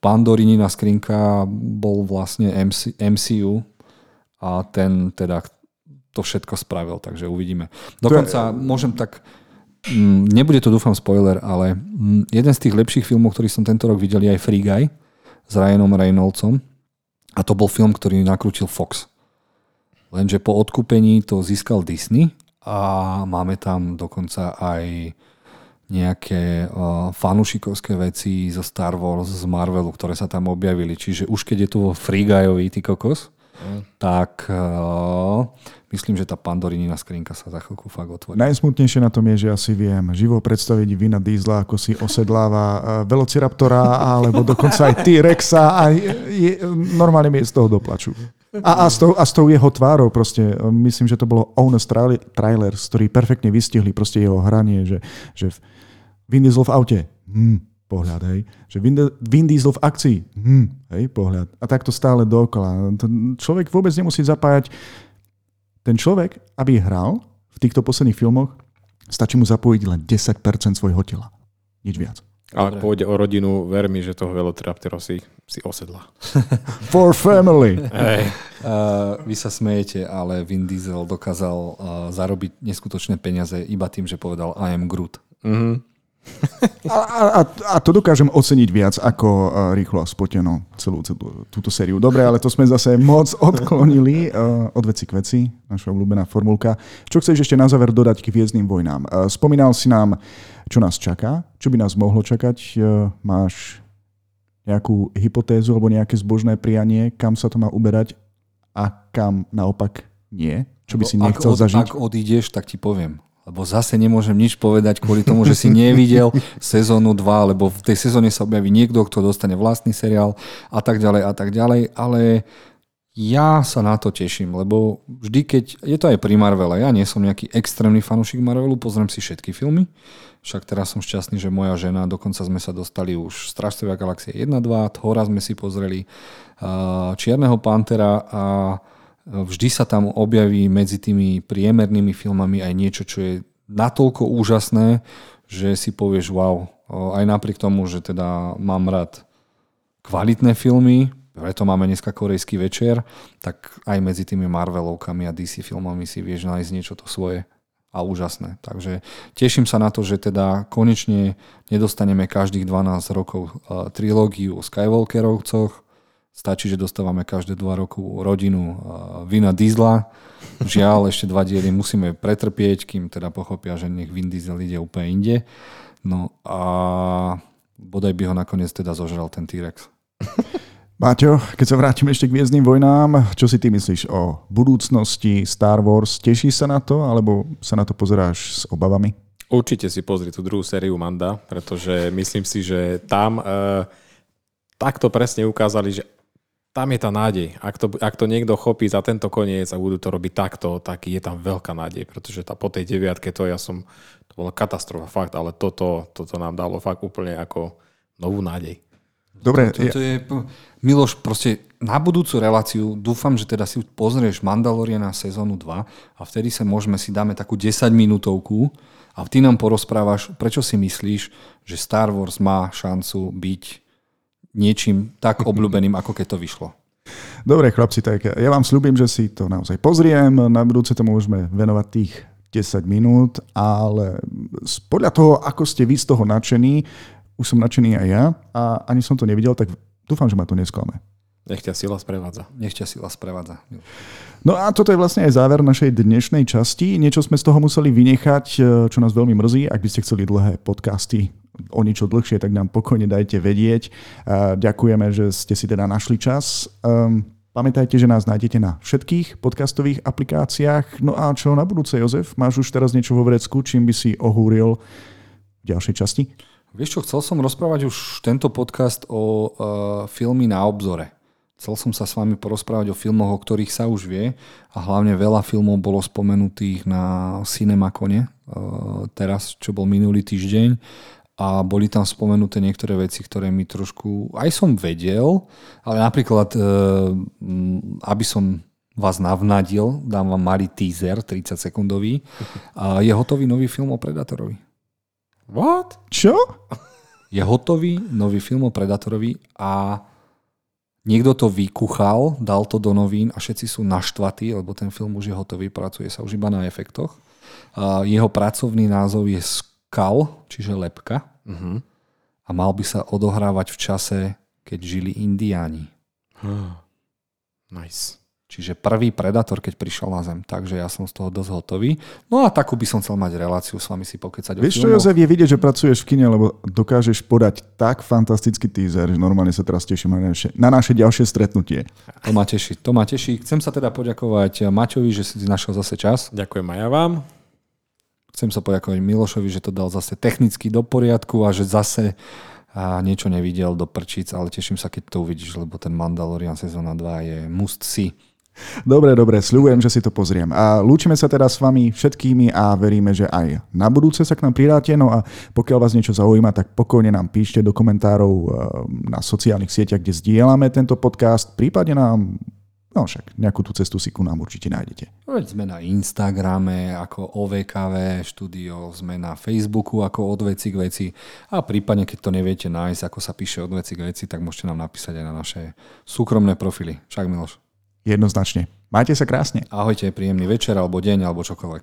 Pandorinina skrinka bol vlastne MC, MCU a ten teda to všetko spravil, takže uvidíme. Dokonca môžem tak, mm, nebude to dúfam spoiler, ale mm, jeden z tých lepších filmov, ktorý som tento rok videl, je aj Free Guy s Ryanom Reynoldsom a to bol film, ktorý nakrútil Fox. Lenže po odkúpení to získal Disney a máme tam dokonca aj nejaké uh, fanušikovské veci zo Star Wars, z Marvelu, ktoré sa tam objavili. Čiže už keď je tu vo Free Guyovi, ty kokos, mm. tak uh, myslím, že tá pandorinina skrinka sa za chvíľku fakt otvorí. Najsmutnejšie na tom je, že ja si viem živo predstaviť Vina Diesla, ako si osedláva uh, Velociraptora, alebo dokonca aj T-Rexa a je, je, normálne mi je z toho doplaču. A, a, s tou, a s tou jeho tvárou proste, myslím, že to bolo Honest Trailers, ktorí perfektne vystihli proste jeho hranie, že, že Vin Diesel v aute, hm, pohľad, hej. Že Vin, Vin Diesel v akcii, hm, hej, pohľad. A takto stále dokola. Človek vôbec nemusí zapájať ten človek, aby hral v týchto posledných filmoch, stačí mu zapojiť len 10% svojho tela. Nič viac. A ak pôjde o rodinu, ver mi, že toho Velociraptora si, si osedla. For family. Hey. Uh, vy sa smejete, ale Vin Diesel dokázal uh, zarobiť neskutočné peniaze iba tým, že povedal I am Groot. Mm-hmm. A, a, a to dokážem oceniť viac ako uh, rýchlo a spoteno celú, celú túto sériu. Dobre, ale to sme zase moc odklonili uh, od veci k veci, naša obľúbená formulka. Čo chceš ešte na záver dodať k Viezdným vojnám? Uh, spomínal si nám, čo nás čaká, čo by nás mohlo čakať. Uh, máš nejakú hypotézu alebo nejaké zbožné prianie, kam sa to má uberať a kam naopak nie? Čo by si nechcel ak od, zažiť? Ak odídeš, tak ti poviem lebo zase nemôžem nič povedať kvôli tomu, že si nevidel sezónu 2, lebo v tej sezóne sa objaví niekto, kto dostane vlastný seriál a tak ďalej a tak ďalej, ale ja sa na to teším, lebo vždy, keď, je to aj pri Marvele, ja nie som nejaký extrémny fanúšik Marvelu, pozriem si všetky filmy, však teraz som šťastný, že moja žena, dokonca sme sa dostali už Straštovia galaxie 1, 2, Thora sme si pozreli, Čierneho Pantera a vždy sa tam objaví medzi tými priemernými filmami aj niečo, čo je natoľko úžasné, že si povieš wow. Aj napriek tomu, že teda mám rád kvalitné filmy, preto máme dneska korejský večer, tak aj medzi tými Marvelovkami a DC filmami si vieš nájsť niečo to svoje a úžasné. Takže teším sa na to, že teda konečne nedostaneme každých 12 rokov trilógiu o Skywalkerovcoch, Stačí, že dostávame každé dva roku rodinu Vina Diesla. Žiaľ, ešte dva diely musíme pretrpieť, kým teda pochopia, že nech Vin Diesel ide úplne inde. No a bodaj by ho nakoniec teda zožral ten T-Rex. Máťo, keď sa vrátim ešte k Viezdným vojnám, čo si ty myslíš o budúcnosti Star Wars? Teší sa na to, alebo sa na to pozeráš s obavami? Určite si pozri tú druhú sériu Manda, pretože myslím si, že tam e, takto presne ukázali, že tam je tá nádej. Ak to, ak to niekto chopí za tento koniec a budú to robiť takto, tak je tam veľká nádej, pretože tá, po tej deviatke to ja som, to bola katastrofa, fakt, ale toto, toto nám dalo fakt úplne ako novú nádej. Dobre. To, to, to je, Miloš, proste na budúcu reláciu dúfam, že teda si pozrieš Mandaloriana sezónu 2 a vtedy sa môžeme si dáme takú 10 minútovku a ty nám porozprávaš, prečo si myslíš, že Star Wars má šancu byť niečím tak obľúbeným, ako keď to vyšlo. Dobre, chlapci, tak ja vám slúbim, že si to naozaj pozriem. Na budúce to môžeme venovať tých 10 minút, ale podľa toho, ako ste vy z toho nadšení, už som nadšený aj ja a ani som to nevidel, tak dúfam, že ma to nesklame. Nech ťa sila sprevádza. Nech ťa sila sprevádza. No a toto je vlastne aj záver našej dnešnej časti. Niečo sme z toho museli vynechať, čo nás veľmi mrzí. Ak by ste chceli dlhé podcasty o niečo dlhšie, tak nám pokojne dajte vedieť. Ďakujeme, že ste si teda našli čas. Ehm, pamätajte, že nás nájdete na všetkých podcastových aplikáciách. No a čo na budúce, Jozef? Máš už teraz niečo vo vrecku, čím by si ohúril v ďalšej časti? Vieš čo, chcel som rozprávať už tento podcast o uh, filmy na obzore. Chcel som sa s vami porozprávať o filmoch, o ktorých sa už vie a hlavne veľa filmov bolo spomenutých na Cinemakone uh, teraz, čo bol minulý týždeň a boli tam spomenuté niektoré veci, ktoré mi trošku, aj som vedel, ale napríklad, uh, aby som vás navnadil, dám vám malý teaser, 30 sekundový, je hotový nový film o Predatorovi. What? Čo? Je hotový nový film o Predatorovi a niekto to vykuchal, dal to do novín a všetci sú naštvatí, lebo ten film už je hotový, pracuje sa už iba na efektoch. Jeho pracovný názov je Skal, čiže lepka. Uh-huh. A mal by sa odohrávať v čase, keď žili indiáni. Nice. Čiže prvý Predator, keď prišiel na Zem. Takže ja som z toho dosť hotový. No a takú by som chcel mať reláciu s vami si pokecať Vieš čo, Jozef, je vidieť, že pracuješ v kine, lebo dokážeš podať tak fantastický teaser, že normálne sa teraz teším na naše, na naše ďalšie stretnutie. To ma teší, to ma teší. Chcem sa teda poďakovať Maťovi, že si našiel zase čas. Ďakujem aj ja vám. Chcem sa poďakovať Milošovi, že to dal zase technicky do poriadku a že zase a niečo nevidel do prčic, ale teším sa, keď to uvidíš, lebo ten Mandalorian sezóna 2 je must see. Dobre, dobre, sľubujem, že si to pozriem. A lúčime sa teda s vami všetkými a veríme, že aj na budúce sa k nám pridáte. No a pokiaľ vás niečo zaujíma, tak pokojne nám píšte do komentárov eh, na sociálnych sieťach, kde zdieľame tento podcast. Prípadne nám No však, nejakú tú cestu si ku nám určite nájdete. Veď sme na Instagrame ako OVKV štúdio, sme na Facebooku ako od veci k veci a prípadne, keď to neviete nájsť, ako sa píše od veci k veci, tak môžete nám napísať aj na naše súkromné profily. Však Miloš. Jednoznačne. Majte sa krásne. Ahojte, príjemný večer, alebo deň, alebo čokoľvek.